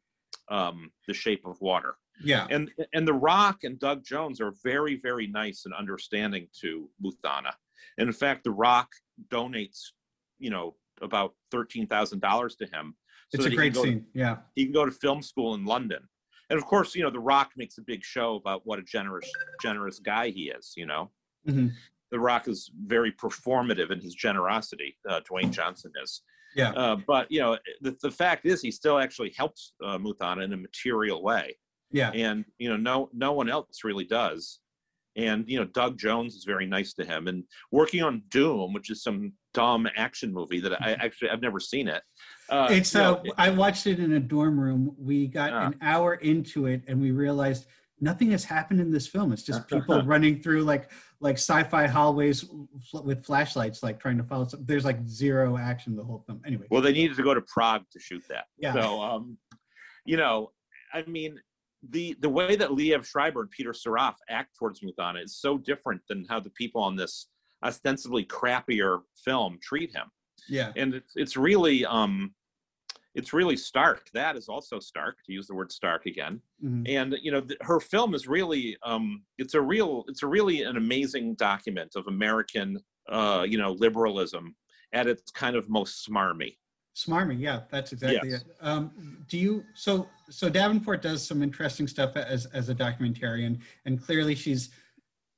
um, The Shape of Water. yeah. And and The Rock and Doug Jones are very very nice and understanding to Muthana. And in fact, The Rock donates you know about thirteen thousand dollars to him. so It's a great go to- scene. Yeah. he can go to film school in London. And of course, you know, The Rock makes a big show about what a generous, generous guy he is. You know, Mhm. The Rock is very performative in his generosity. Uh, Dwayne Johnson is. Yeah. Uh, but you know, the, the fact is, he still actually helps uh, Muthana in a material way, Yeah. and you know, no, no one else really does. And you know, Doug Jones is very nice to him. And working on Doom, which is some dumb action movie that I actually I've never seen it. Uh, it's you know, uh I watched it in a dorm room. We got Ah. an hour into it and we realized nothing has happened in this film. It's just <laughs> people running through like like sci-fi hallways fl- with flashlights, like trying to follow. Some, there's like zero action the whole film. Anyway. Well, they needed to go to Prague to shoot that. Yeah. So, um, you know, I mean, the the way that Liev Schreiber and Peter Saraf act towards Muthana is so different than how the people on this ostensibly crappier film treat him, yeah. and it's it's really um, it's really stark. That is also stark to use the word stark again. Mhm. And you know, th- her film is really um, it's a real it's a really an amazing document of American uh, you know liberalism at its kind of most smarmy. Smarmy, yeah, that's exactly Yes. it. Um, do you so so Davenport does some interesting stuff as as a documentarian, and clearly she's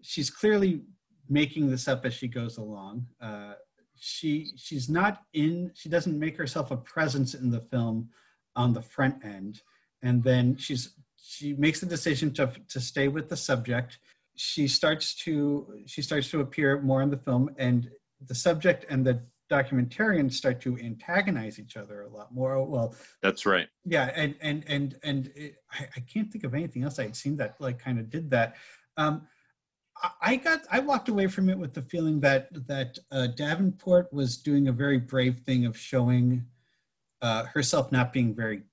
she's clearly making this up as she goes along. Uh, she she's not in she doesn't make herself a presence in the film on the front end, and then she's she makes the decision to to stay with the subject. She starts to she starts to appear more in the film, and the subject and the documentarians start to antagonize each other a lot more. Well, That's right. yeah, and and and and it, I, I can't think of anything else I'd seen that like kind of did that. Um, I- got I walked away from it with the feeling that that uh, Davenport was doing a very brave thing of showing uh, herself not being very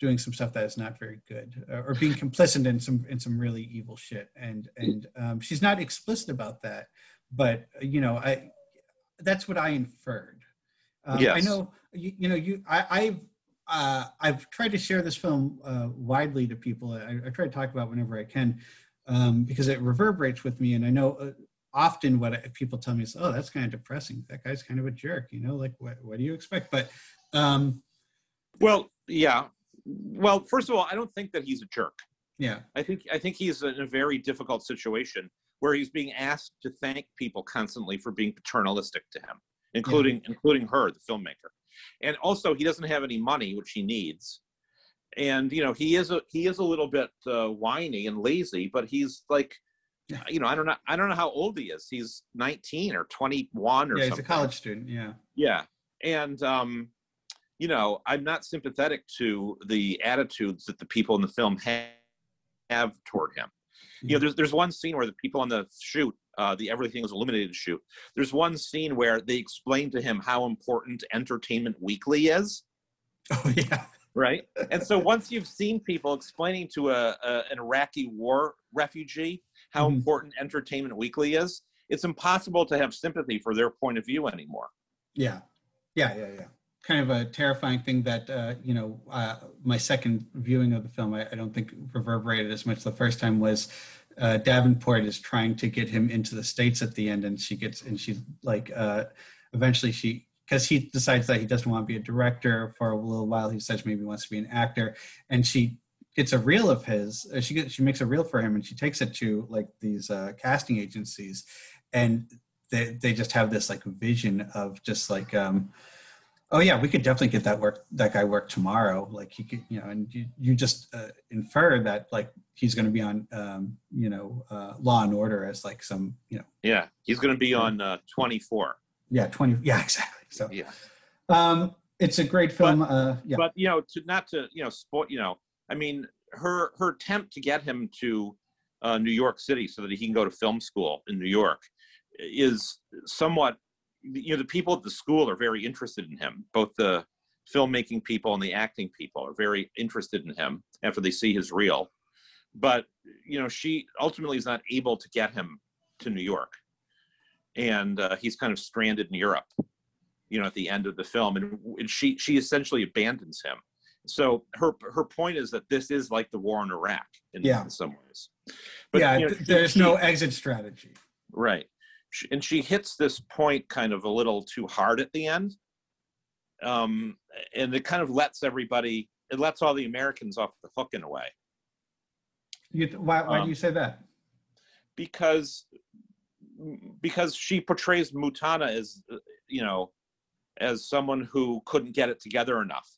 doing some stuff that is not very good uh, or being complicit in some in some really evil shit and and um, she's not explicit about that but uh, you know I that's what I inferred. Um, I know you, you know you I, I've uh, I've tried to share this film uh, widely to people. I, I try to talk about it whenever I can um, because it reverberates with me, and I know uh, often what I, people tell me is, "Oh, that's kind of depressing. That guy's kind of a jerk." You know, like what what do you expect? But um, Well, yeah. Well, first of all, I don't think that he's a jerk. yeah, I think I think he's in a very difficult situation where he's being asked to thank people constantly for being paternalistic to him, including including her, the filmmaker. And also, he doesn't have any money, which he needs. And you know, he is a he is a little bit uh, whiny and lazy, but he's like, you know, I don't know I don't know how old he is. He's 19 or 21 or yeah, he's something. a college student. Yeah, Yeah. And um, you know, I'm not sympathetic to the attitudes that the people in the film ha- have toward him. You know, there's there's one scene where the people on the shoot, uh, the Everything is Illuminated shoot. There's one scene where they explain to him how important Entertainment Weekly is, <laughs> oh yeah, right? <laughs> and so once you've seen people explaining to a, a an Iraqi war refugee how Mhm. important Entertainment Weekly is, it's impossible to have sympathy for their point of view anymore. yeah, yeah, yeah, yeah. Kind of a terrifying thing that uh, you know. Uh, my second viewing of the film, I, I don't think reverberated as much the first time. Was uh, Davenport is trying to get him into the states at the end, and she gets and she's like, uh, eventually she because he decides that he doesn't want to be a director for a little while. He says maybe he wants to be an actor, and she gets a reel of his. Uh, she gets she makes a reel for him, and she takes it to like these uh, casting agencies, and they they just have this like vision of just like. um oh yeah we could definitely get that work that guy work tomorrow like he could you know and you, you just uh, infer that like he's going to be on um you know uh law and order as like some you know Yeah, he's going to be on uh, 24. yeah 20 yeah <laughs> exactly so Yeah. um it's a great film uh yeah but you know to not to you know sport. you know i mean her her attempt to get him to uh, new york city so that he can go to film school in new york is somewhat you know the people at the school are very interested in him both the filmmaking people and the acting people are very interested in him after they see his reel but you know she ultimately is not able to get him to new york and uh, he's kind of stranded in europe you know at the end of the film and, and she she essentially abandons him so her her point is that this is like the war in iraq in, Yeah. in some ways yeah, you know, th- there's she- no exit strategy. Right. And she hits this point kind of a little too hard at the end. Um, and it kind of lets everybody, it lets all the Americans off the hook in a way You th- why why do Um, you say that? because because she portrays Muthana as uh, you know as someone who couldn't get it together enough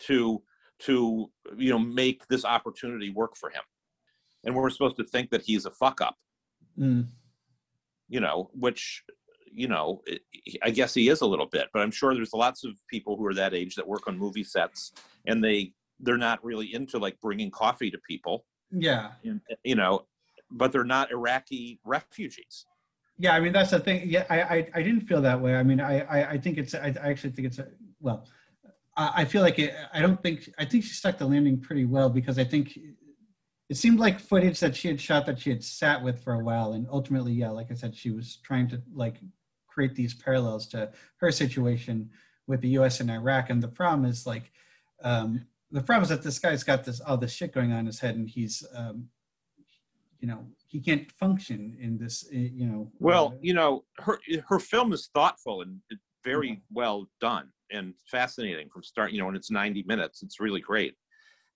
to to you know make this opportunity work for him and we're supposed to think that he's a fuck up Mm. you know, which, you know, I guess he is a little bit, but I'm sure there's lots of people who are that age that work on movie sets and they they're not really into like bringing coffee to people, Yeah, and, you know, but they're not Iraqi refugees. Yeah. I mean, that's the thing. Yeah, I I, I didn't feel that way. I mean, I I, I think it's I, I actually think it's a well. I, I feel like it, I don't think I think she stuck the landing pretty well because I think it seemed like footage that she had shot that she had sat with for a while and ultimately yeah like i said she was trying to like create these parallels to her situation with the us and iraq and the problem is like um, the problem is that this guy's got this all this shit going on in his head and he's um, you know he can't function in this uh, you know Well, uh, you know, her her film is thoughtful and very well done and fascinating from start. You know, and it's 90 minutes. It's really great.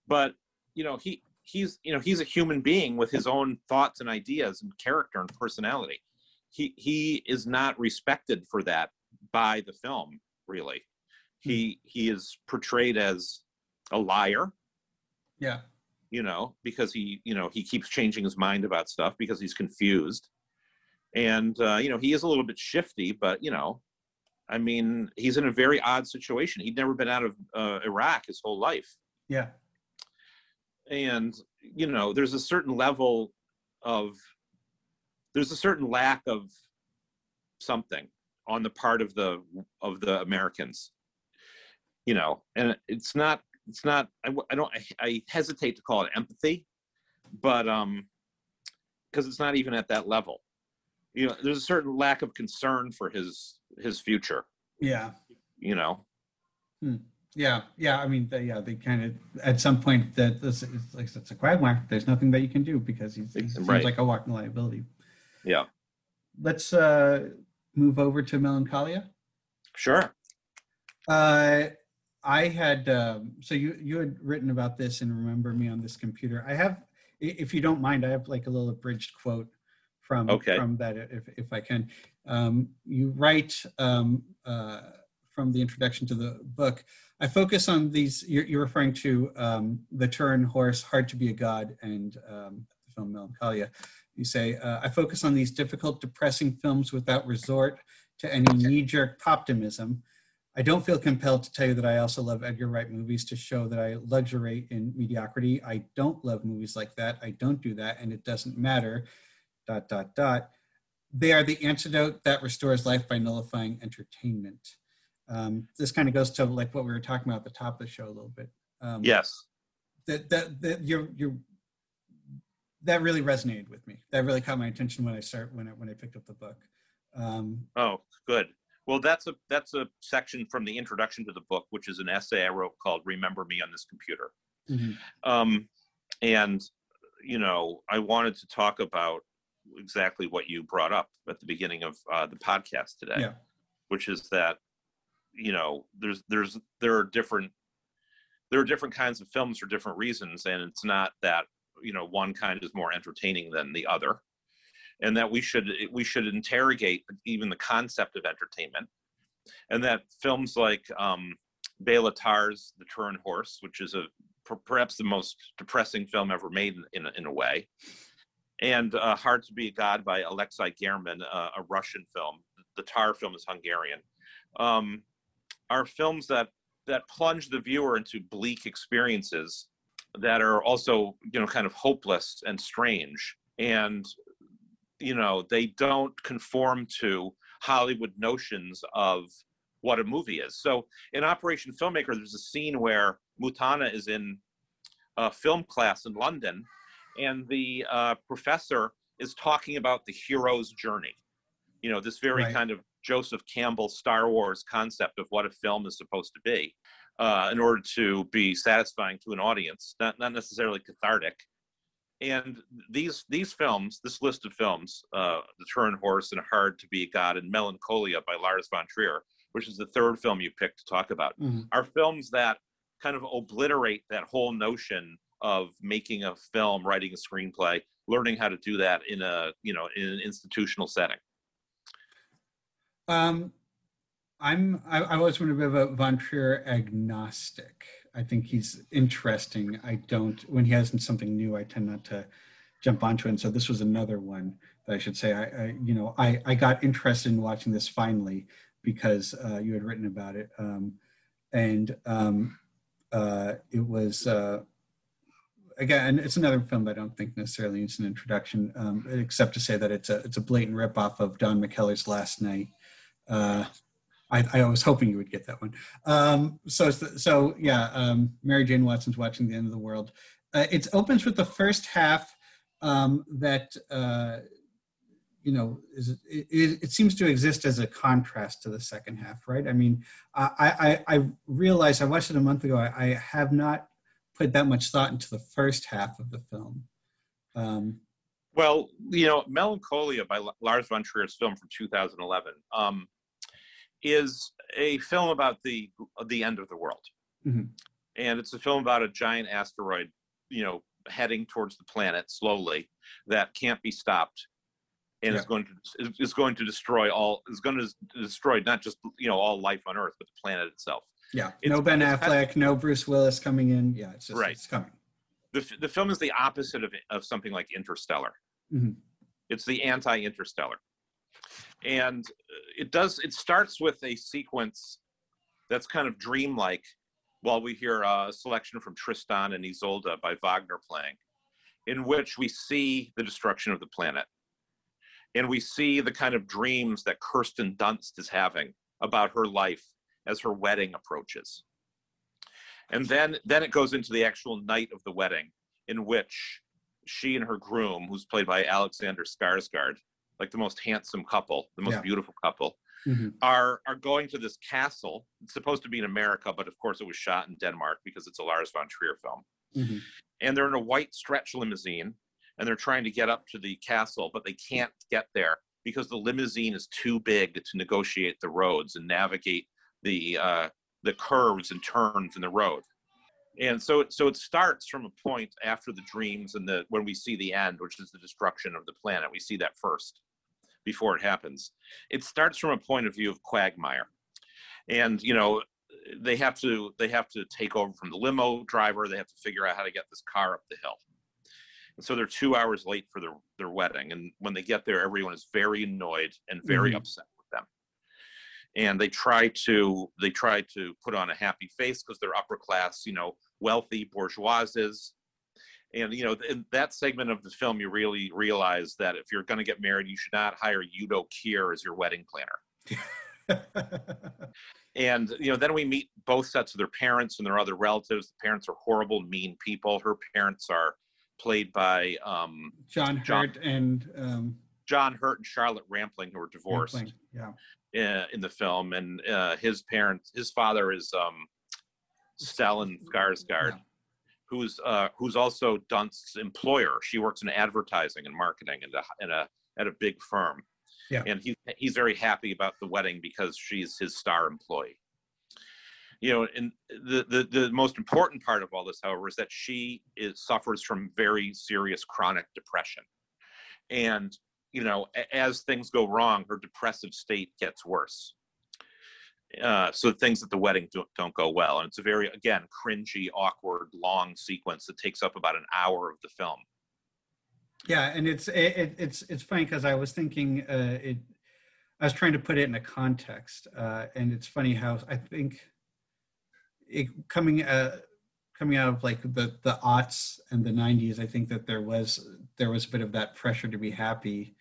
But you know, he he's you know he's a human being with his own thoughts and ideas and character and personality. He he is not respected for that by the film. Really, he he is portrayed as a liar yeah you know, because he, you know, he keeps changing his mind about stuff because he's confused. And, uh, you know, he is a little bit shifty, but, you know, I mean, he's in a very odd situation. He'd never been out of uh, Iraq his whole life. yeah And, you know, there's a certain level of, there's a certain lack of something on the part of the, of the Americans, you know, and it's not, it's not, I, I don't, I, I hesitate to call it empathy, but, um, because it's not even at that level. You know, there's a certain lack of concern for his, his future, yeah you know? yeah yeah i mean they, yeah they kind of at some point that this is like it's a quagmire there's nothing that you can do because he's, he seems Right. like a walking liability Yeah. let's uh move over to melancholia Sure. uh i had um so you you had written about this and remember me on this computer. I have if you don't mind i have like a little abridged quote from Okay. from that if if i can. Um you write um uh from the introduction to the book i focus on these you're, you're referring to um the turin horse hard to be a god and um the film melancholia. You say uh, i focus on these difficult depressing films without resort to any knee-jerk optimism I don't feel compelled to tell you that I also love Edgar Wright movies to show that I luxuriate in mediocrity. I don't love movies like that. I don't do that, and it doesn't matter. Dot dot dot. They are the antidote that restores life by nullifying entertainment. Um, this kind of goes to like what we were talking about at the top of the show a little bit. Um, Yes. That that that you're you're that really resonated with me. That really caught my attention when I start when I when I picked up the book. Um, Oh, good. Well, that's a that's a section from the introduction to the book, which is an essay I wrote called "Remember Me on This Computer." mhm. Um, and you know, I wanted to talk about exactly what you brought up at the beginning of uh, the podcast today, Yeah. which is that you know, there's there's there are different there are different kinds of films for different reasons, and it's not that you know one kind is more entertaining than the other and that we should we should interrogate even the concept of entertainment. And that films like um Béla Tarr's The Turin Horse which is a perhaps the most depressing film ever made in, in a way. And uh, Hard to Be a God by Alexei German uh, a Russian film. The Tar film is Hungarian. Um, are films that that plunge the viewer into bleak experiences that are also you know kind of hopeless and strange. And you know they don't conform to hollywood notions of what a movie is so in operation filmmaker there's a scene where muthana is in a film class in london and the uh, professor is talking about the hero's journey. You know, this very Right. kind of Joseph Campbell Star Wars concept of what a film is supposed to be, uh, in order to be satisfying to an audience, not not necessarily cathartic. And these these films, this list of films, uh, The Trojan Horse and Hard to Be God and Melancholia by Lars von Trier, which is the third film you picked to talk about, Mhm. are films that kind of obliterate that whole notion of making a film, writing a screenplay, learning how to do that in a you know in an institutional setting. Um, I'm I, I was one of a Von Trier agnostic. I think he's interesting. I don't when he has something new, I tend not to jump onto it. And so this was another one that I should say. I, I you know I I got interested in watching this finally because uh, you had written about it, um, and um, uh, it was. Uh, Again, it's another film that I don't think necessarily needs an introduction, um, except to say that it's a it's a blatant ripoff of Don McKellar's Last Night, uh, I, I was hoping you would get that one. Um, so, so yeah, um, Mary Jane Watson's watching the end of the world. Uh, it opens with the first half um, that uh, you know is it, it, it seems to exist as a contrast to the second half, right? I mean, I I, I realized I watched it a month ago. I, I have not put that much thought into the first half of the film. Um, Well, you know, Melancholia by Lars von Trier's film from 2011 um, is a film about the the end of the world, Mhm. and it's a film about a giant asteroid, you know, heading towards the planet slowly that can't be stopped, and is going to is, going to destroy all is going to destroy not just you know all life on Earth, but the planet itself. yeah, It's- no Ben Affleck, no Bruce Willis coming in. Yeah, it's just Right. it's coming. the the film is the opposite of of something like Interstellar. Mhm. It's the anti-Interstellar, and it does. It starts with a sequence that's kind of dreamlike, while we hear a selection from Tristan and Isolde by Wagner playing, in which we see the destruction of the planet, and we see the kind of dreams that Kirsten Dunst is having about her life as her wedding approaches. And then, then it goes into the actual night of the wedding, in which she and her groom, who's played by Alexander Skarsgård, like the most handsome couple, the most Yeah. beautiful couple, Mhm. are are going to this castle. It's supposed to be in America, but of course it was shot in Denmark because it's a Lars von Trier film. Mhm. And they're in a white stretch limousine, and they're trying to get up to the castle, but they can't get there because the limousine is too big to negotiate the roads and navigate the uh, the curves and turns in the road. And so, so it starts from a point after the dreams and the when we see the end, which is the destruction of the planet. We see that first before it happens. It starts from a point of view of Quagmire, and you know they have to they have to take over from the limo driver. They have to figure out how to get this car up the hill. And so they're two hours late for their their wedding, and when they get there, everyone is very annoyed and very Mhm. upset with them. And they try to they try to put on a happy face because they're upper class, you know, wealthy bourgeoises. And you know, in that segment of the film, you really realize that if you're going to get married, you should not hire Udo Kier as your wedding planner. <laughs> And you know, then we meet both sets of their parents and their other relatives. The parents are horrible, mean people. Her parents are played by um, John John- Hurt and um, John Hurt and Charlotte Rampling, who are divorced Rampling. Yeah. uh, in the film. And uh, his parents, his father is um, Stellan Skarsgård, Yeah. Who's uh, who's also Dunst's employer. She works in advertising and marketing in a, in a at a big firm. Yeah. And he's he's very happy about the wedding because she's his star employee. You know, and the, the the most important part of all this, however, is that she is suffers from very serious chronic depression, and you know, as things go wrong, her depressive state gets worse. Uh, so things at the wedding don't, don't go well, and it's a very again cringy, awkward, long sequence that takes up about an hour of the film. Yeah, and it's it, it, it's it's funny because I was thinking uh, it. I was trying to put it in a context, uh, and it's funny how I think it coming uh, coming out of like the the aughts and the '90s. I think that there was there was a bit of that pressure to be happy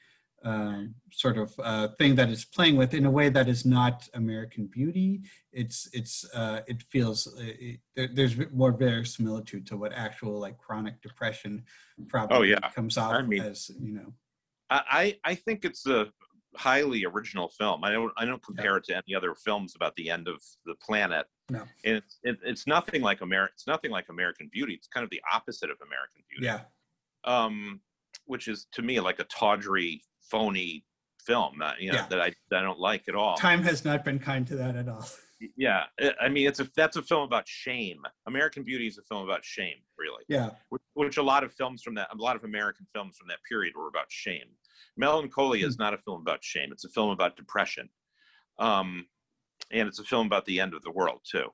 um, sort of uh, thing that it's playing with in a way that is not American Beauty. It's it's uh, it feels uh, it, there, there's more verisimilitude to what actual like chronic depression probably Oh, yeah. comes off I mean- as you know. I, I think it's a highly original film. I don't I don't compare it to any other films about the end of the planet. No. And it's it, it's nothing like American. It's nothing like American Beauty. It's kind of the opposite of American Beauty. Yeah, Um, which is to me like a tawdry, phony film. That you know Yeah. that I that I don't like at all. time has not been kind to that at all. Yeah, I- mean it's a that's a film about shame. American Beauty is a film about shame, really. Yeah, which, which a lot of films from that a lot of american films from that period were about shame melancholia is not a film about shame it's a film about depression um, and it's a film about the end of the world too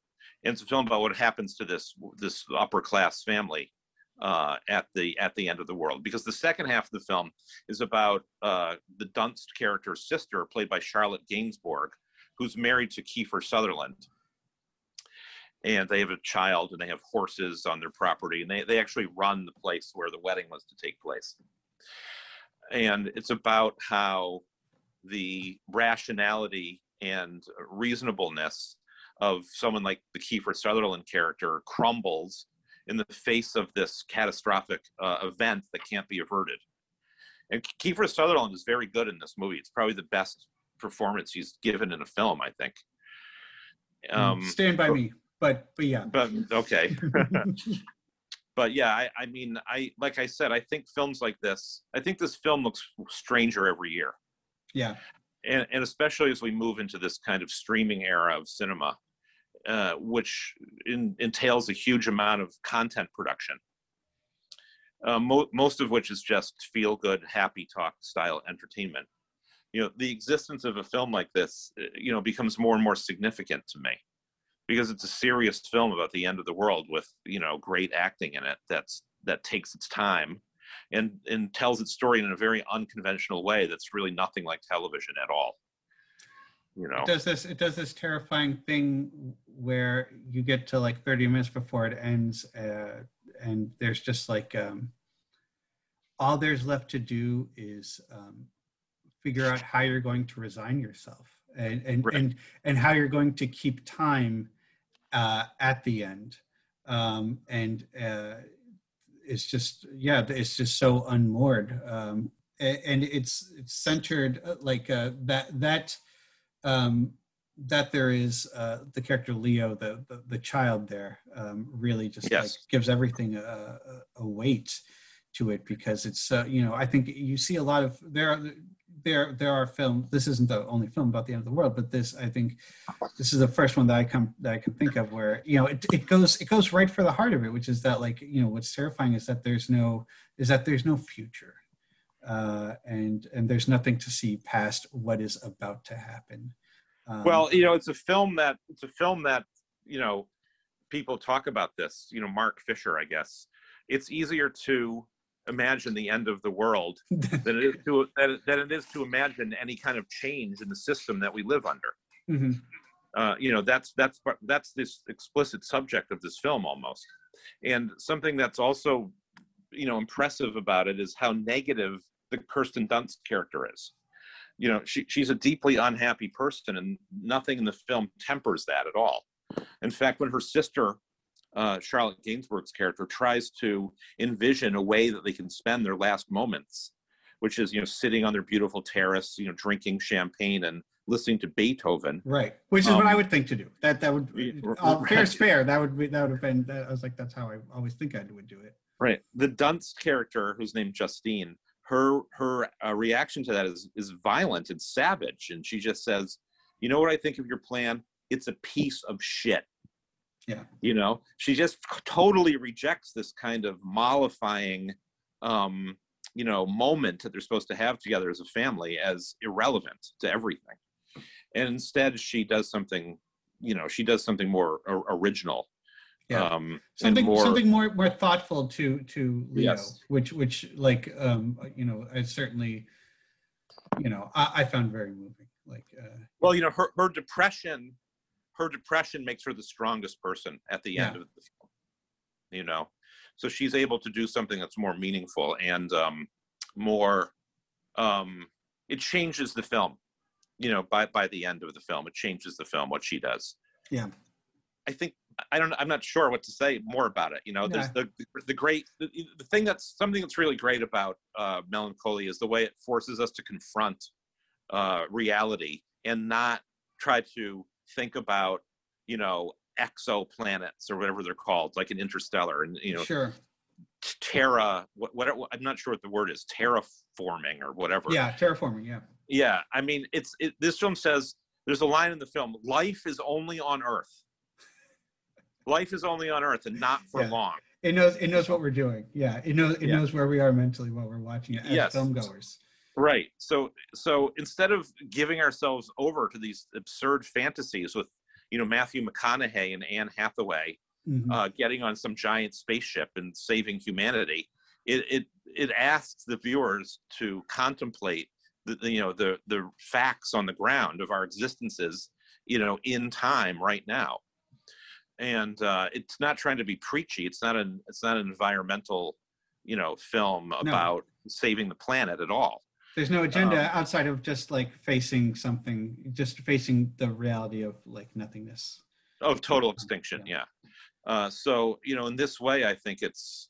and it's a film about what happens to this this upper class family uh, at the at the end of the world. Because the second half of the film is about uh, the dunst character's sister played by charlotte gainsbourg who's married to kiefer sutherland. And they have a child and they have horses on their property and they, they actually run the place where the wedding was to take place. And it's about how the rationality and reasonableness of someone like the Kiefer Sutherland character crumbles in the face of this catastrophic uh, event that can't be averted. And Kiefer Sutherland is very good in this movie. It's probably the best performance he's given in a film, I think. Um, stand by me. But but yeah, but okay <laughs> but yeah I, I mean i like i said i think films like this i think this film looks stranger every year yeah, and, and especially as we move into this kind of streaming era of cinema uh, which in, entails a huge amount of content production. Uh, mo- most of which is just feel good happy talk style entertainment. You know the existence of a film like this uh, you know becomes more and more significant to me because it's a serious film about the end of the world with you know great acting in it that's that takes its time and and tells its story in a very unconventional way that's really nothing like television at all you know it does this it does this terrifying thing where you get to like 30 minutes before it ends uh, and there's just like um, all there's left to do is um, figure out how you're going to resign yourself and and Right. and, and how you're going to keep time uh, at the end um, and uh, it's just yeah it's just so unmoored um, and it's it's centered uh, like uh, that that um, that there is uh, the character Leo, the the, the child there, um, really just like gives everything a, a, a weight to it because it's uh, you know I think you see a lot of there are there there are films. This isn't the only film about the end of the world, but this I think this is the first one that I come that I can think of where you know it, it goes it goes right for the heart of it, which is that like you know what's terrifying is that there's no is that there's no future uh, and and there's nothing to see past what is about to happen. Um, well you know it's a film that it's a film that you know people talk about this you know mark fisher i guess it's easier to imagine the end of the world <laughs> than it is to than, than it is to imagine any kind of change in the system that we live under Mhm. uh, you know that's that's that's this explicit subject of this film almost and something that's also you know impressive about it is how negative the kirsten dunst character is you know she, she's a deeply unhappy person and nothing in the film tempers that at all in fact when her sister uh, charlotte gainsbourg's character tries to envision a way that they can spend their last moments which is you know sitting on their beautiful terrace you know drinking champagne and listening to beethoven Right, which is what I Um, would think to do. That that would uh, fair right. <laughs> is fair. That would be that would have been. That, I was like, that's how I always think I would do it. Right. The Dunst character, who's named Justine, her her uh, reaction to that is is violent and savage, and she just says, "You know what I think of your plan? It's a piece of shit." Yeah. You know, she just totally rejects this kind of mollifying, um, you know, moment that they're supposed to have together as a family as irrelevant to everything, and instead she does something, you know, she does something more original. Yeah. Um, Something more, something more more thoughtful to to Leo, Yes. which which like um you know I certainly you know I, I found very moving. Like uh, well you know her, her depression her depression makes her the strongest person at the end Yeah. of the film you know so she's able to do something that's more meaningful and um more um it changes the film. You know, by by the end of the film, it changes the film what she does. Yeah. I think I don't. I'm not sure what to say more about it. You know, there's the the great the, the thing that's something that's really great about uh, melancholy is the way it forces us to confront uh, reality and not try to think about you know exoplanets or whatever they're called, like an interstellar, and you know, sure. Terra, what, what, I'm not sure what the word is, terraforming or whatever. Yeah, terraforming. Yeah. Yeah, I mean, it's it, this film says there's a line in the film: "Life is only on Earth." Life is only on Earth and not for Yeah. long. It knows. It knows what we're doing. Yeah. It knows. It Yeah. knows where we are mentally while we're watching it as Yes. film goers. Right. So so instead of giving ourselves over to these absurd fantasies with you know Matthew McConaughey and Anne Hathaway Mhm. uh, getting on some giant spaceship and saving humanity, it it it asks the viewers to contemplate the, the, you know the the facts on the ground of our existences you know in time right now and uh, it's not trying to be preachy it's not an it's not an environmental you know film about saving the planet at all There's no agenda Um, outside of just like facing something, just facing the reality of like nothingness. of total extinction Yeah. yeah uh, so you know in this way i think it's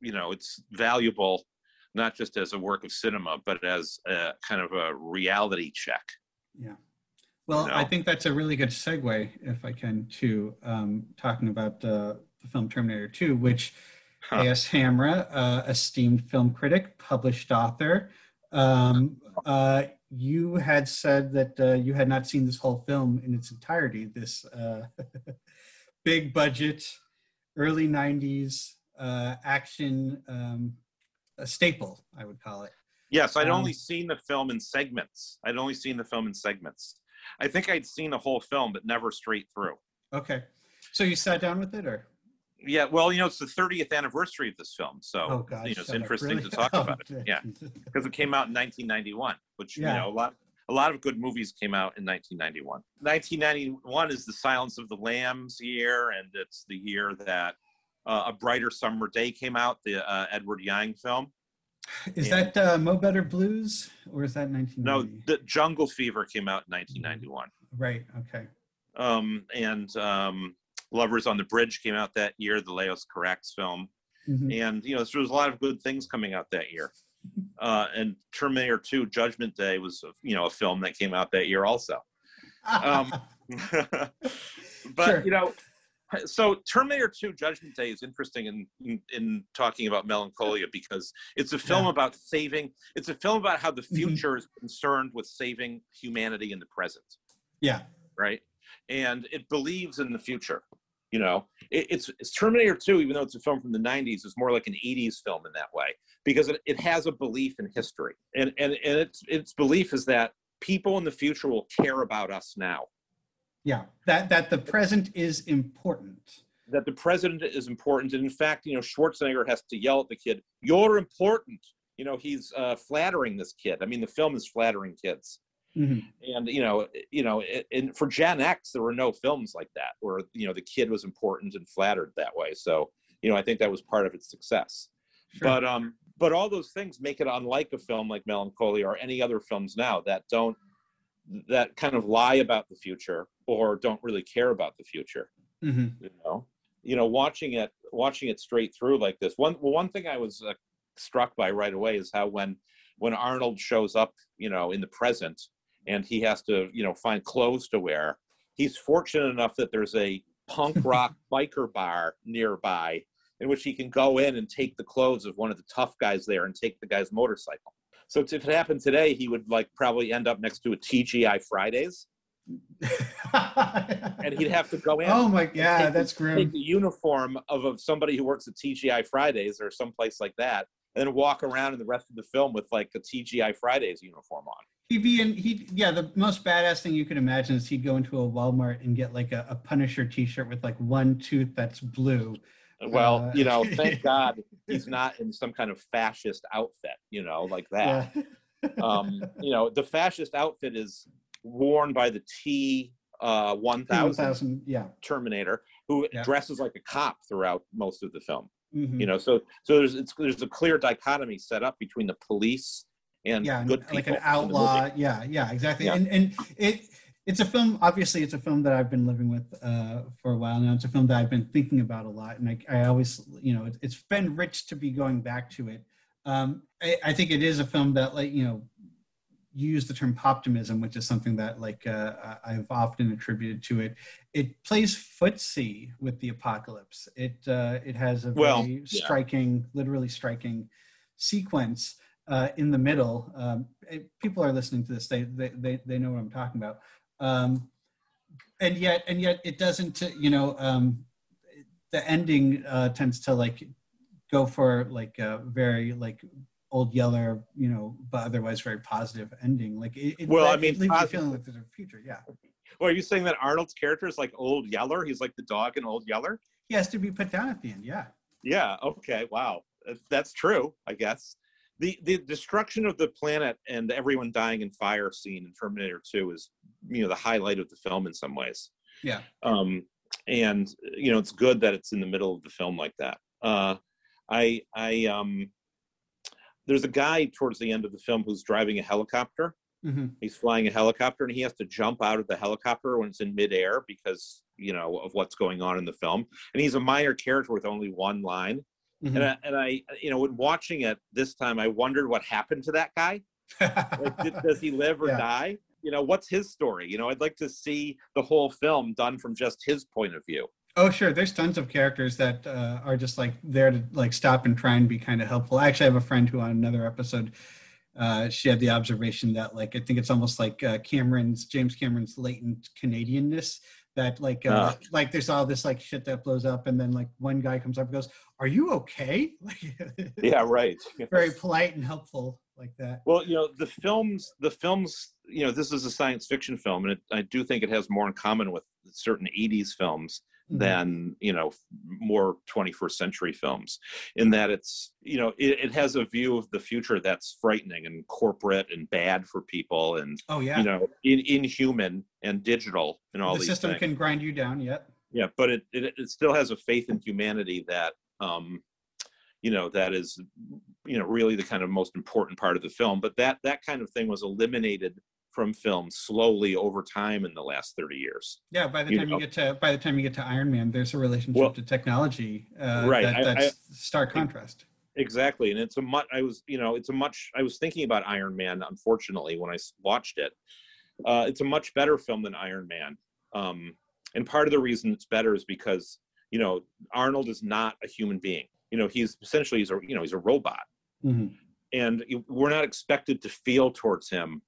you know it's valuable not just as a work of cinema but as a kind of a reality check Yeah. Well, I think that's a really good segue, if I can, to um, talking about uh, the film Terminator 2, which Huh. A.S. Hamrah, uh, esteemed film critic, published author, um, uh, you had said that uh, you had not seen this whole film in its entirety. This uh, <laughs> big budget, early 90s uh, action um, staple, I would call it. Yes, I'd Um, only seen the film in segments. I'd only seen the film in segments. I think I'd seen the whole film, but never straight through. Okay. So you sat down with it or? Yeah, well, you know, it's the 30th anniversary of this film, so Oh, God. you know, it's interesting Really? to talk Oh, about it. <laughs> Yeah, because it came out in 1991, which Yeah. you know, a lot, a lot of good movies came out in 1991. 1991 is the Silence of the Lambs year, and it's the year that uh, A Brighter Summer Day came out, the uh, Edward Yang film. Is Yeah. that uh, Mo Better Blues or is that 1990? No, the Jungle Fever came out in 1991. Right. Okay. um, and um, Lovers on the Bridge came out that year, the Leos Carax film, Mhm. and you know there was a lot of good things coming out that year. <laughs> Uh, and Terminator 2: Judgment Day was you know a film that came out that year also. Um, <laughs> but Sure. you know, so Terminator 2: Judgment Day is interesting in, in in talking about melancholia because it's a film Yeah. about saving. It's a film about how the Mhm. future is concerned with saving humanity in the present yeah. right? And it believes in the future. You know, it, it's, it's Terminator 2, even though it's a film from the 90s, is more like an 80s film in that way because it, it has a belief in history. And, and, and its, its belief is that people in the future will care about us now, Yeah. That that the present is important. that the president is important. And in fact, you know, Schwarzenegger has to yell at the kid, You're important. You know, he's uh, flattering this kid. I mean, the film is flattering kids. Mhm. and you know you know and for gen x there were no films like that where you know the kid was important and flattered that way so you know i think that was part of its success Sure. but um but all those things make it unlike a film like melancholia or any other films now that don't that kind of lie about the future or don't really care about the future Mhm. you know? You know watching it watching it straight through like this. One well, one thing i was uh, struck by right away is how when when arnold shows up you know in the present and he has to you know find clothes to wear he's fortunate enough that there's a punk <laughs> rock biker bar nearby in which he can go in and take the clothes of one of the tough guys there and take the guy's motorcycle so if it happened today he would like probably end up next to a tgi fridays <laughs> and he'd have to go in oh my god, take that's take grim. the uniform of, of somebody who works at TGI Fridays or someplace like that, and then walk around in the rest of the film with like a TGI Fridays uniform on. He'd be in he yeah, the most badass thing you could imagine is he'd go into a Walmart and get like a, a Punisher t-shirt with like one tooth that's blue. Well, Uh, you know, thank God he's <laughs> not in some kind of fascist outfit, you know, like that. Yeah. <laughs> Um, you know, the fascist outfit is worn by the T uh, 1000 1000 yeah. Terminator, who Yeah. dresses like a cop throughout most of the film. Mhm. you know so so there's it's, there's a clear dichotomy set up between the police and yeah, good like an outlaw. Yeah, yeah, exactly. Yeah. And and it it's a film. Obviously, it's a film that I've been living with uh, for a while now. It's a film that I've been thinking about a lot, and I, I always, you know, it, it's been rich to be going back to it. Um, I, I think it is a film that, like, you know, you use the term optimism, which is something that, like, uh, I've often attributed to it. It plays footsie with the apocalypse. It uh, it has a very Well, yeah. striking, literally striking sequence uh, in the middle. Um, it- people are listening to this; they they they, they know what I'm talking about. Um, and yet, and yet, it doesn't. uh, You know, um, the ending uh, tends to like go for like a very like old yeller, you know, but otherwise very positive ending. Like, it, it, Well, I it mean, leaves you feeling like there's a future. Yeah, Well, are you saying that Arnold's character is like Old Yeller? He's like the dog in Old Yeller? he has to be put down at the end. Yeah, Yeah. Okay. Wow. That's- That's true. I guess the the destruction of the planet and everyone dying in fire scene in Terminator Two is you know the highlight of the film in some ways. yeah, Um, and you know it's good that it's in the middle of the film like that. Uh, I I um, there's a guy towards the end of the film who's driving a helicopter. hmm He's flying a helicopter and he has to jump out of the helicopter when it's in midair because you know of what's going on in the film. And he's a minor character with only one line. hmm And I, and I, you know, when watching it this time, I wondered what happened to that guy. <laughs> Like, did, does he live or Yeah. die? You know, what's his story? You know, I'd like to see the whole film done from just his point of view. Oh, sure. There's tons of characters that uh, are just like there to like stop and try and be kind of helpful. I actually have a friend who on another episode, uh, she had the observation that like I think it's almost like uh, Cameron's James Cameron's latent Canadianness that like uh, Ah. like there's all this like shit that blows up and then like one guy comes up and goes, "Are you okay?" <laughs> Yeah, right. <laughs> very polite and helpful like that. Well, you know, the films, the films, you know, this is a science fiction film, and it, I do think it has more in common with certain '80s films Mhm. than you know more 21st century films in that it's you know it, it has a view of the future that's frightening and corporate and bad for people and Oh yeah. you know in, inhuman and digital and all the system things can grind you down. Yet. yeah but it, it it still has a faith in humanity that um you know that is you know really the kind of most important part of the film but that that kind of thing was eliminated from film slowly over time in the last 30 years Yeah, by the you time know. you get to by the time you get to Iron Man, there's a relationship Well- to technology. Uh, Right, That, I- that's stark contrast. exactly and it's a much i was you know it's a much i was thinking about iron man unfortunately when i watched it uh, it's a much better film than iron man um, and part of the reason it's better is because you know arnold is not a human being you know he's essentially he's a you know he's a robot Mhm. and we're not expected to feel towards him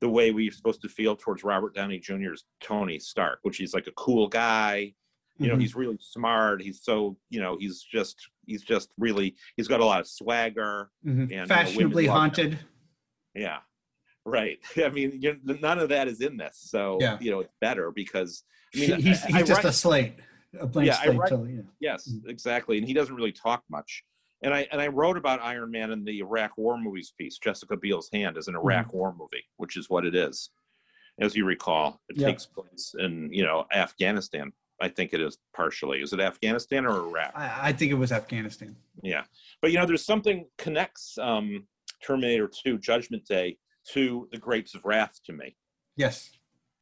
the way we're supposed to feel towards Robert Downey Jr.'s Tony Stark, which he's like a cool guy. You know, Mhm. he's really smart. He's so you know, he's just he's just really he's got a lot of swagger. Mhm. and, you know, fashionably haunted. Yeah, right. <laughs> I mean, none of that is in this, so Yeah. you know it's better because I mean, He- he's I- he's I just write- a slate, a blank Yeah, slate. write- know. Yes, Mm. exactly. And he doesn't really talk much. And I and I wrote about Iron Man in the Iraq War movies piece. Jessica Biel's Hand is an Iraq War movie, which is what it is. As you recall, it Yeah. takes place in you know Afghanistan. I think it is partially. Is it Afghanistan or Iraq? I, I think it was Afghanistan. Yeah, but you know, there's something connects um, Terminator 2 Judgment Day to the Grapes of Wrath to me, Yes.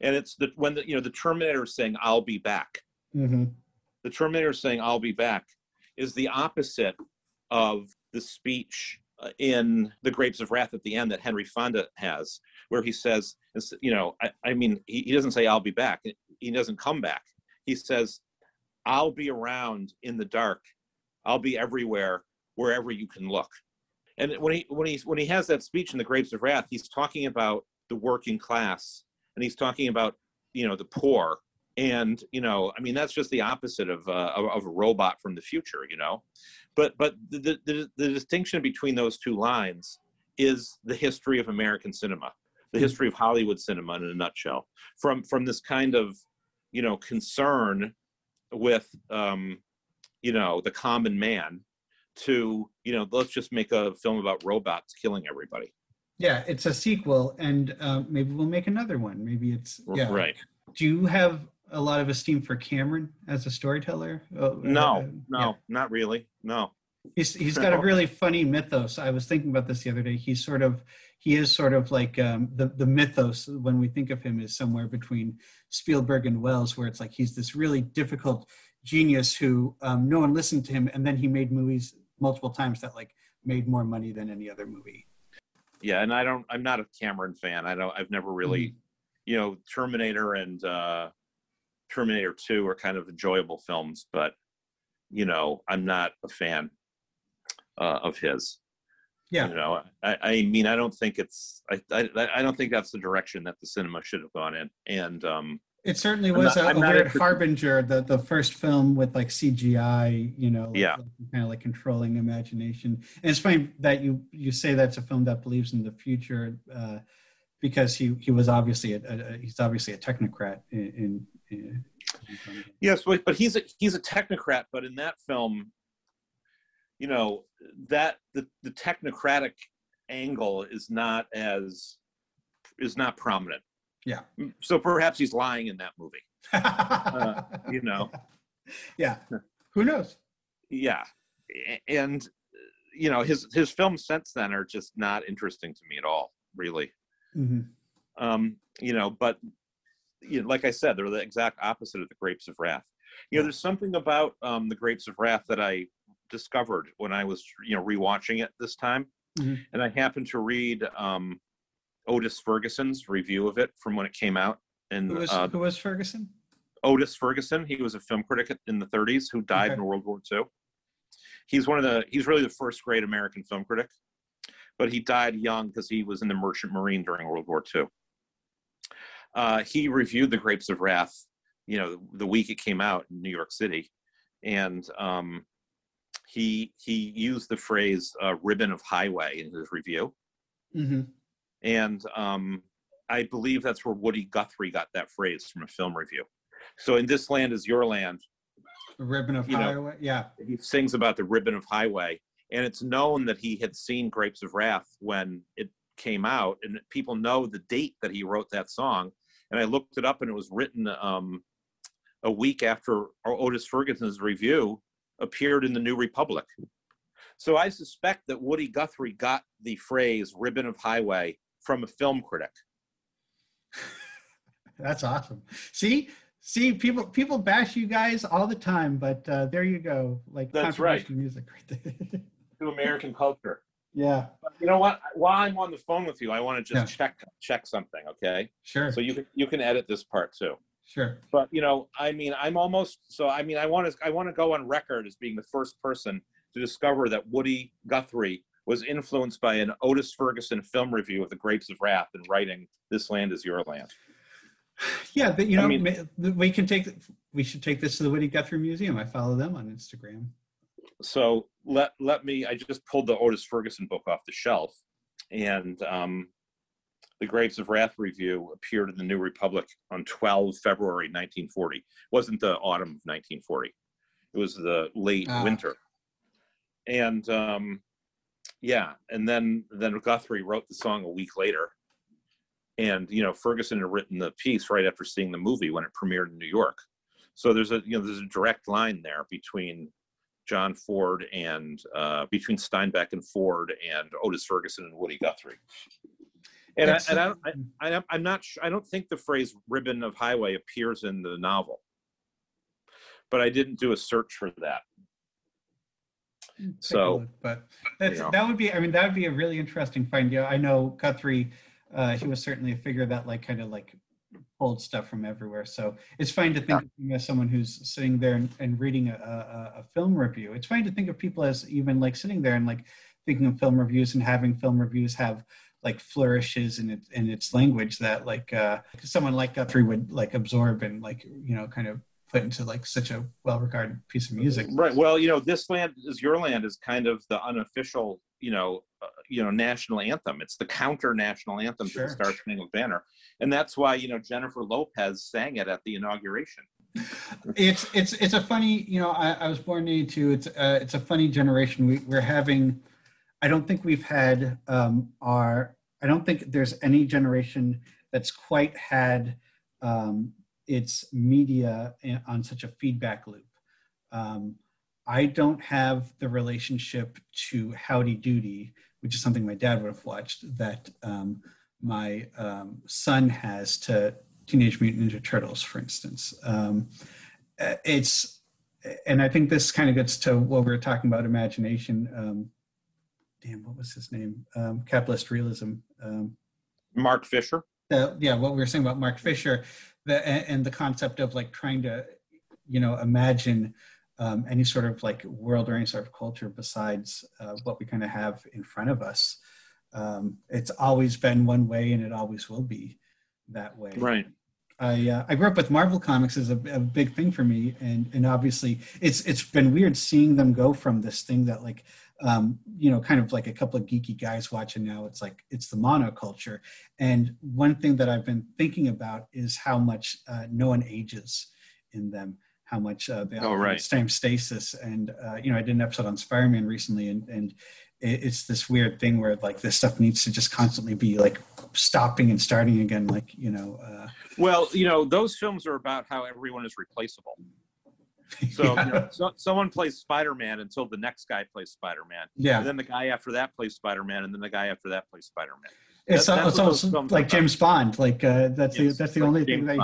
and it's the when the you know the Terminator is saying "I'll be back." Hmm the Terminator saying "I'll be back" is the opposite of the speech uh, in The Grapes of Wrath at the end that Henry Fonda has, where he says, "You know, I, I mean, he, he doesn't say I'll be back. He doesn't come back. He says, I'll be around in the dark. I'll be everywhere, wherever you can look." And when he when he when he has that speech in The Grapes of Wrath, he's talking about the working class, and he's talking about you know the poor and you know i mean that's just the opposite of uh, of, a robot from the future you know? But but the, the the distinction between those two lines is the history of american cinema the history of hollywood cinema in a nutshell. From from this kind of you know concern with um you know the common man to you know let's just make a film about robots killing everybody. Yeah, it's a sequel, and uh, maybe we'll make another one. Maybe it's yeah. right. Do you have a lot of esteem for Cameron as a storyteller? Oh, no uh, no yeah. not really no He's he's got a <laughs> really funny mythos. I was thinking about this the other day. He's sort of he is sort of like um, the the mythos when we think of him is somewhere between Spielberg and Wells, where it's like he's this really difficult genius who um, no one listened to him, and then he made movies multiple times that like made more money than any other movie. Yeah, and I don't. I'm not a Cameron fan. I don't. I've never really, mm-hmm. you know, Terminator and uh, Terminator Two are kind of enjoyable films, but you know, I'm not a fan uh, of his. Yeah. You know, I, I mean, I don't think it's, I, I, I don't think that's the direction that the cinema should have gone in. And, um, it certainly was not, a, a weird harbinger, the, the first film with like CGI, you know, yeah, like, kind of like controlling imagination. And it's funny that you you say that's a film that believes in the future, uh, because he he was obviously a, a, he's obviously a technocrat in, in, in yes, but he's a he's a technocrat. But in that film, you know that the the technocratic angle is not as is not prominent. Yeah. So perhaps he's lying in that movie. <laughs> Uh, you know. Yeah. Who knows? Yeah. And you know his his films since then are just not interesting to me at all really mm-hmm. um you know but you know, like i said they're the exact opposite of the grapes of wrath you know there's something about um the grapes of wrath that i discovered when I was, you know, rewatching it this time. Mm-hmm. And I happened to read um, Otis Ferguson's review of it from when it came out. And who was, uh, who was Ferguson? Otis Ferguson. He was a film critic in the 30s who died okay. in World War II. He's one of the. He's really the first great American film critic, but he died young because he was in the Merchant Marine during World War II. Uh, he reviewed The Grapes of Wrath, you know, the week it came out in New York City, and um, he he used the phrase uh, "ribbon of highway" in his review, mm-hmm. and um, I believe that's where Woody Guthrie got that phrase from a film review. So in "This Land Is Your Land," the ribbon of highway, know, yeah, he sings about the ribbon of highway, and it's known that he had seen Grapes of Wrath when it came out, and people know the date that he wrote that song. And I looked it up, and it was written um, a week after Otis Ferguson's review appeared in the New Republic. So I suspect that Woody Guthrie got the phrase ribbon of highway from a film critic. <laughs> That's awesome. See, see, people people bash you guys all the time, but uh, there you go. Like that's right. Music right there. <laughs> to American culture. Yeah. But you know what? While I'm on the phone with you, I want to just yeah. check check something. Okay. Sure. So you can you can edit this part too. Sure. But you know, I mean, I'm almost so. I mean, I want to I want to go on record as being the first person to discover that Woody Guthrie was influenced by an Otis Ferguson film review of The Grapes of Wrath and writing "This Land Is Your Land." <sighs> Yeah, but you know, I mean, we can take we should take this to the Woody Guthrie Museum. I follow them on Instagram. So let let me. I just pulled the Otis Ferguson book off the shelf, and um, the Grapes of Wrath review appeared in the New Republic on 12 February 1940. It wasn't the autumn of 1940. It was the late ah. winter. And um, yeah, and then then Guthrie wrote the song a week later. And you know, Ferguson had written the piece right after seeing the movie when it premiered in New York. So there's a you know there's a direct line there between John Ford and uh, between Steinbeck and Ford and Otis Ferguson and Woody Guthrie. And, I, and I, I, I, I'm not sure, I don't think the phrase ribbon of highway appears in the novel, but I didn't do a search for that. So, but that's, you know. that would be, I mean, that would be a really interesting find. Yeah, I know Guthrie, uh, he was certainly a figure that like kind of like pulled stuff from everywhere. So it's fine to think yeah. of someone who's sitting there and, and reading a, a, a, film review. It's fine to think of people as even like sitting there and like thinking of film reviews and having film reviews have like flourishes in its in its language that like uh someone like Guthrie would like absorb and like you know kind of put into like such a well regarded piece of music. Right. Well, you know, this land is your land is kind of the unofficial, you know, uh, you know, national anthem. It's the counter national anthem sure. to the Star Spangled Banner, and that's why you know Jennifer Lopez sang it at the inauguration. it's it's it's a funny, you know, I, I was born in '82. It's uh, it's a funny generation. We, we're having I don't think we've had um, our, I don't think there's any generation that's quite had um, its media on such a feedback loop. Um, I don't have the relationship to Howdy Doody, which is something my dad would have watched, that um, my um, son has to Teenage Mutant Ninja Turtles, for instance. Um, uh, it's, and I think this kind of gets to what we were talking about imagination. Um, damn, what was his name? Um, capitalist realism. Um, Mark Fisher. The, yeah, what we were saying about Mark Fisher, the, and the concept of like trying to, you know, imagine um, any sort of like world or any sort of culture besides uh, what we kind of have in front of us. Um, it's always been one way, and it always will be that way. Right. I uh, I grew up with Marvel comics as a, a, big thing for me, and and obviously it's it's been weird seeing them go from this thing that like um, you know kind of like a couple of geeky guys watching now. It's like it's the monoculture, and one thing that I've been thinking about is how much uh, no one ages in them how much uh, they oh, right. same stasis. And uh, you know, I did an episode on Spider-Man recently, and and it's this weird thing where like this stuff needs to just constantly be like stopping and starting again, like you know. Uh, well, you know, those films are about how everyone is replaceable. <laughs> So, yeah. you know, so, someone plays Spider-Man until the next guy plays Spider-Man. Yeah. And then the guy after that plays Spider-Man, and then the guy after that plays Spider-Man. It's, that, it's also like James Bond. Like uh, that's yes, the that's the like only James thing.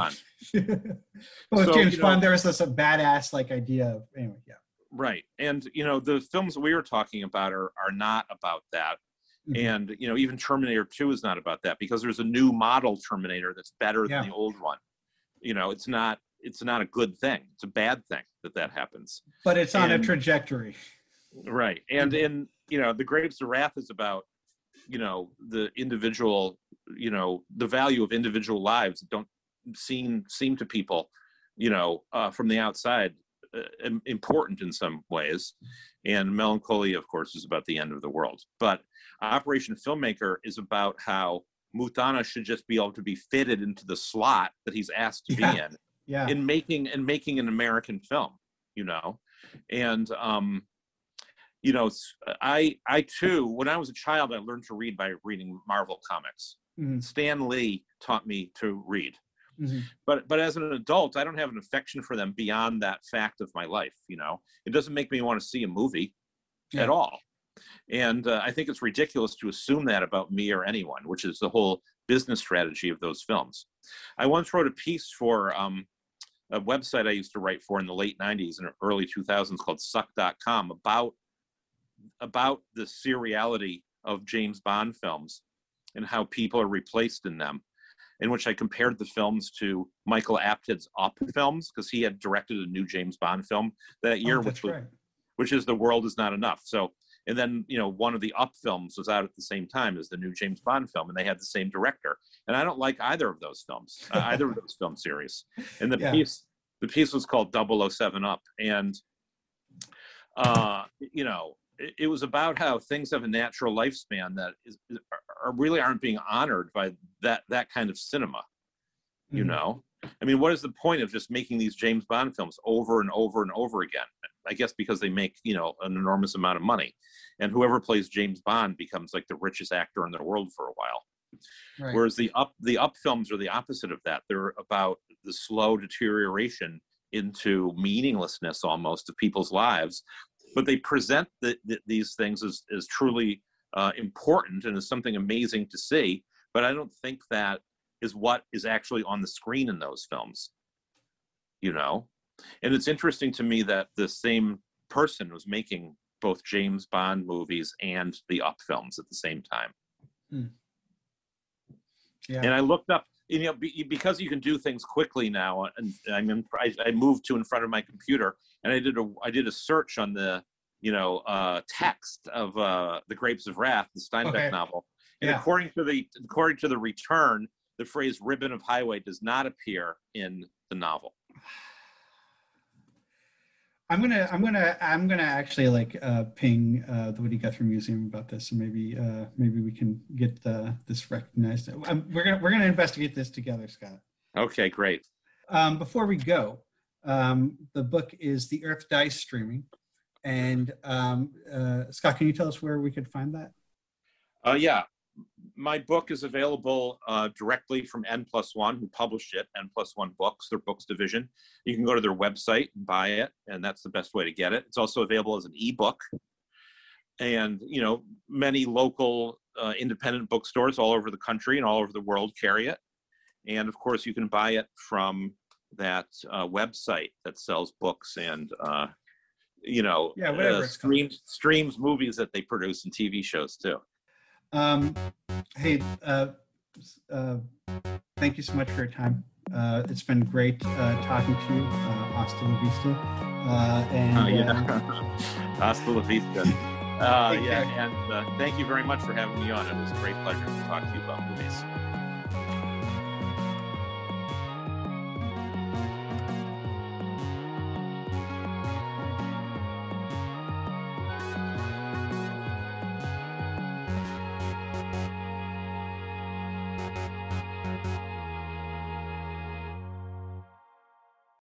They, <laughs> well, so, James Bond, know, there was this a badass like idea of anyway. Yeah. Right, and you know the films we were talking about are are not about that. Mm-hmm. And you know even Terminator Two is not about that because there's a new model Terminator that's better yeah. than the old one. You know, it's not it's not a good thing. It's a bad thing that that happens. But it's on and, a trajectory. Right, and in you know the Grapes of Wrath is about you know the individual you know the value of individual lives don't seem seem to people you know uh, from the outside uh, important in some ways and melancholy of course is about the end of the world but operation filmmaker is about how Muthana should just be able to be fitted into the slot that he's asked to yeah. be in yeah. in making and making an american film you know and um you know, I I too, when I was a child, I learned to read by reading Marvel comics. Mm-hmm. Stan Lee taught me to read. Mm-hmm. But but as an adult, I don't have an affection for them beyond that fact of my life. You know, it doesn't make me want to see a movie yeah. at all. And uh, I think it's ridiculous to assume that about me or anyone, which is the whole business strategy of those films. I once wrote a piece for um, a website I used to write for in the late 90s and early 2000s called suck.com about about the seriality of James Bond films and how people are replaced in them, in which I compared the films to Michael Apted's Up films because he had directed a new James Bond film that year, oh, which was, right. which is The World Is Not Enough. So, and then you know one of the Up films was out at the same time as the new James Bond film, and they had the same director. And I don't like either of those films, uh, either of those film series. And the <laughs> yeah. piece, the piece was called 007 Up, and uh, you know it was about how things have a natural lifespan that is, are really aren't being honored by that that kind of cinema you mm-hmm. know i mean what is the point of just making these james bond films over and over and over again i guess because they make you know an enormous amount of money and whoever plays james bond becomes like the richest actor in the world for a while right. whereas the up the up films are the opposite of that they're about the slow deterioration into meaninglessness almost of people's lives but they present the, the, these things as, as truly uh, important and as something amazing to see. But I don't think that is what is actually on the screen in those films. You know, and it's interesting to me that the same person was making both James Bond movies and the Up films at the same time. Hmm. Yeah. And I looked up, you know, because you can do things quickly now, and I mean, I, I moved to in front of my computer, and I did a I did a search on the you know uh, text of uh, the Grapes of Wrath, the Steinbeck okay. novel, and yeah. according to the according to the return, the phrase "ribbon of highway" does not appear in the novel. <sighs> I'm gonna, I'm gonna, I'm gonna actually like uh, ping uh, the Woody Guthrie Museum about this, and maybe, uh, maybe we can get uh, this recognized. Um, we're gonna, we're gonna investigate this together, Scott. Okay, great. Um, before we go, um, the book is The Earth Dies Streaming. And um, uh, Scott, can you tell us where we could find that? Uh, yeah. my book is available uh, directly from N plus one, who published it. N plus one books, their books division. You can go to their website and buy it, and that's the best way to get it. It's also available as an ebook, and you know many local uh, independent bookstores all over the country and all over the world carry it. And of course, you can buy it from that uh, website that sells books and uh, you know Yeah, whatever uh, streams streams movies that they produce and TV shows too. Um, hey, uh, uh, thank you so much for your time. Uh, it's been great uh, talking to you, uh, hasta la vista. Uh, and Uh, uh, <laughs> yeah. Hasta la vista. <laughs> Uh, yeah, care. and uh, thank you very much for having me on. It was a great pleasure to talk to you about movies.